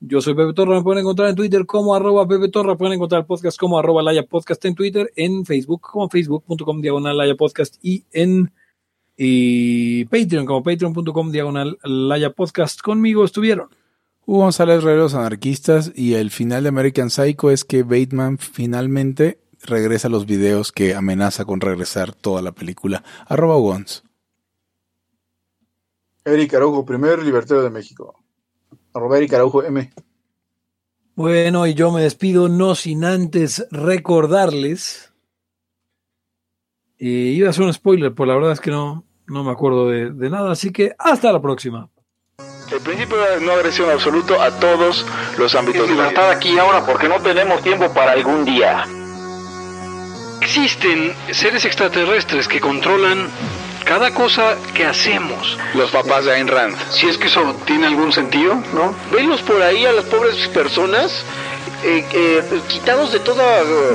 Yo soy Pepe Torra, me pueden encontrar en Twitter como arroba Pepe Torra, pueden encontrar el podcast como arroba Laya Podcast en Twitter, en Facebook como facebook.com diagonal Laya Podcast y en y Patreon como patreon.com diagonal Laya Podcast. Conmigo estuvieron. Hugo González los anarquistas y el final de American Psycho es que Bateman finalmente regresa a los videos que amenaza con regresar toda la película. Arroba Gons. Eric Araujo, primer libertario de México. Arroba Eric Araujo M. Bueno, y yo me despido no sin antes recordarles. Eh, iba a ser un spoiler, pero la verdad es que no, no me acuerdo de, de nada, así que hasta la próxima. El principio de no agresión absoluto a todos los ámbitos libertad aquí ahora porque no tenemos tiempo para algún día. Existen seres extraterrestres que controlan cada cosa que hacemos. Los papás de Ayn Rand. Si es que eso tiene algún sentido, ¿no? Venlos por ahí a las pobres personas eh, eh, quitados de toda eh,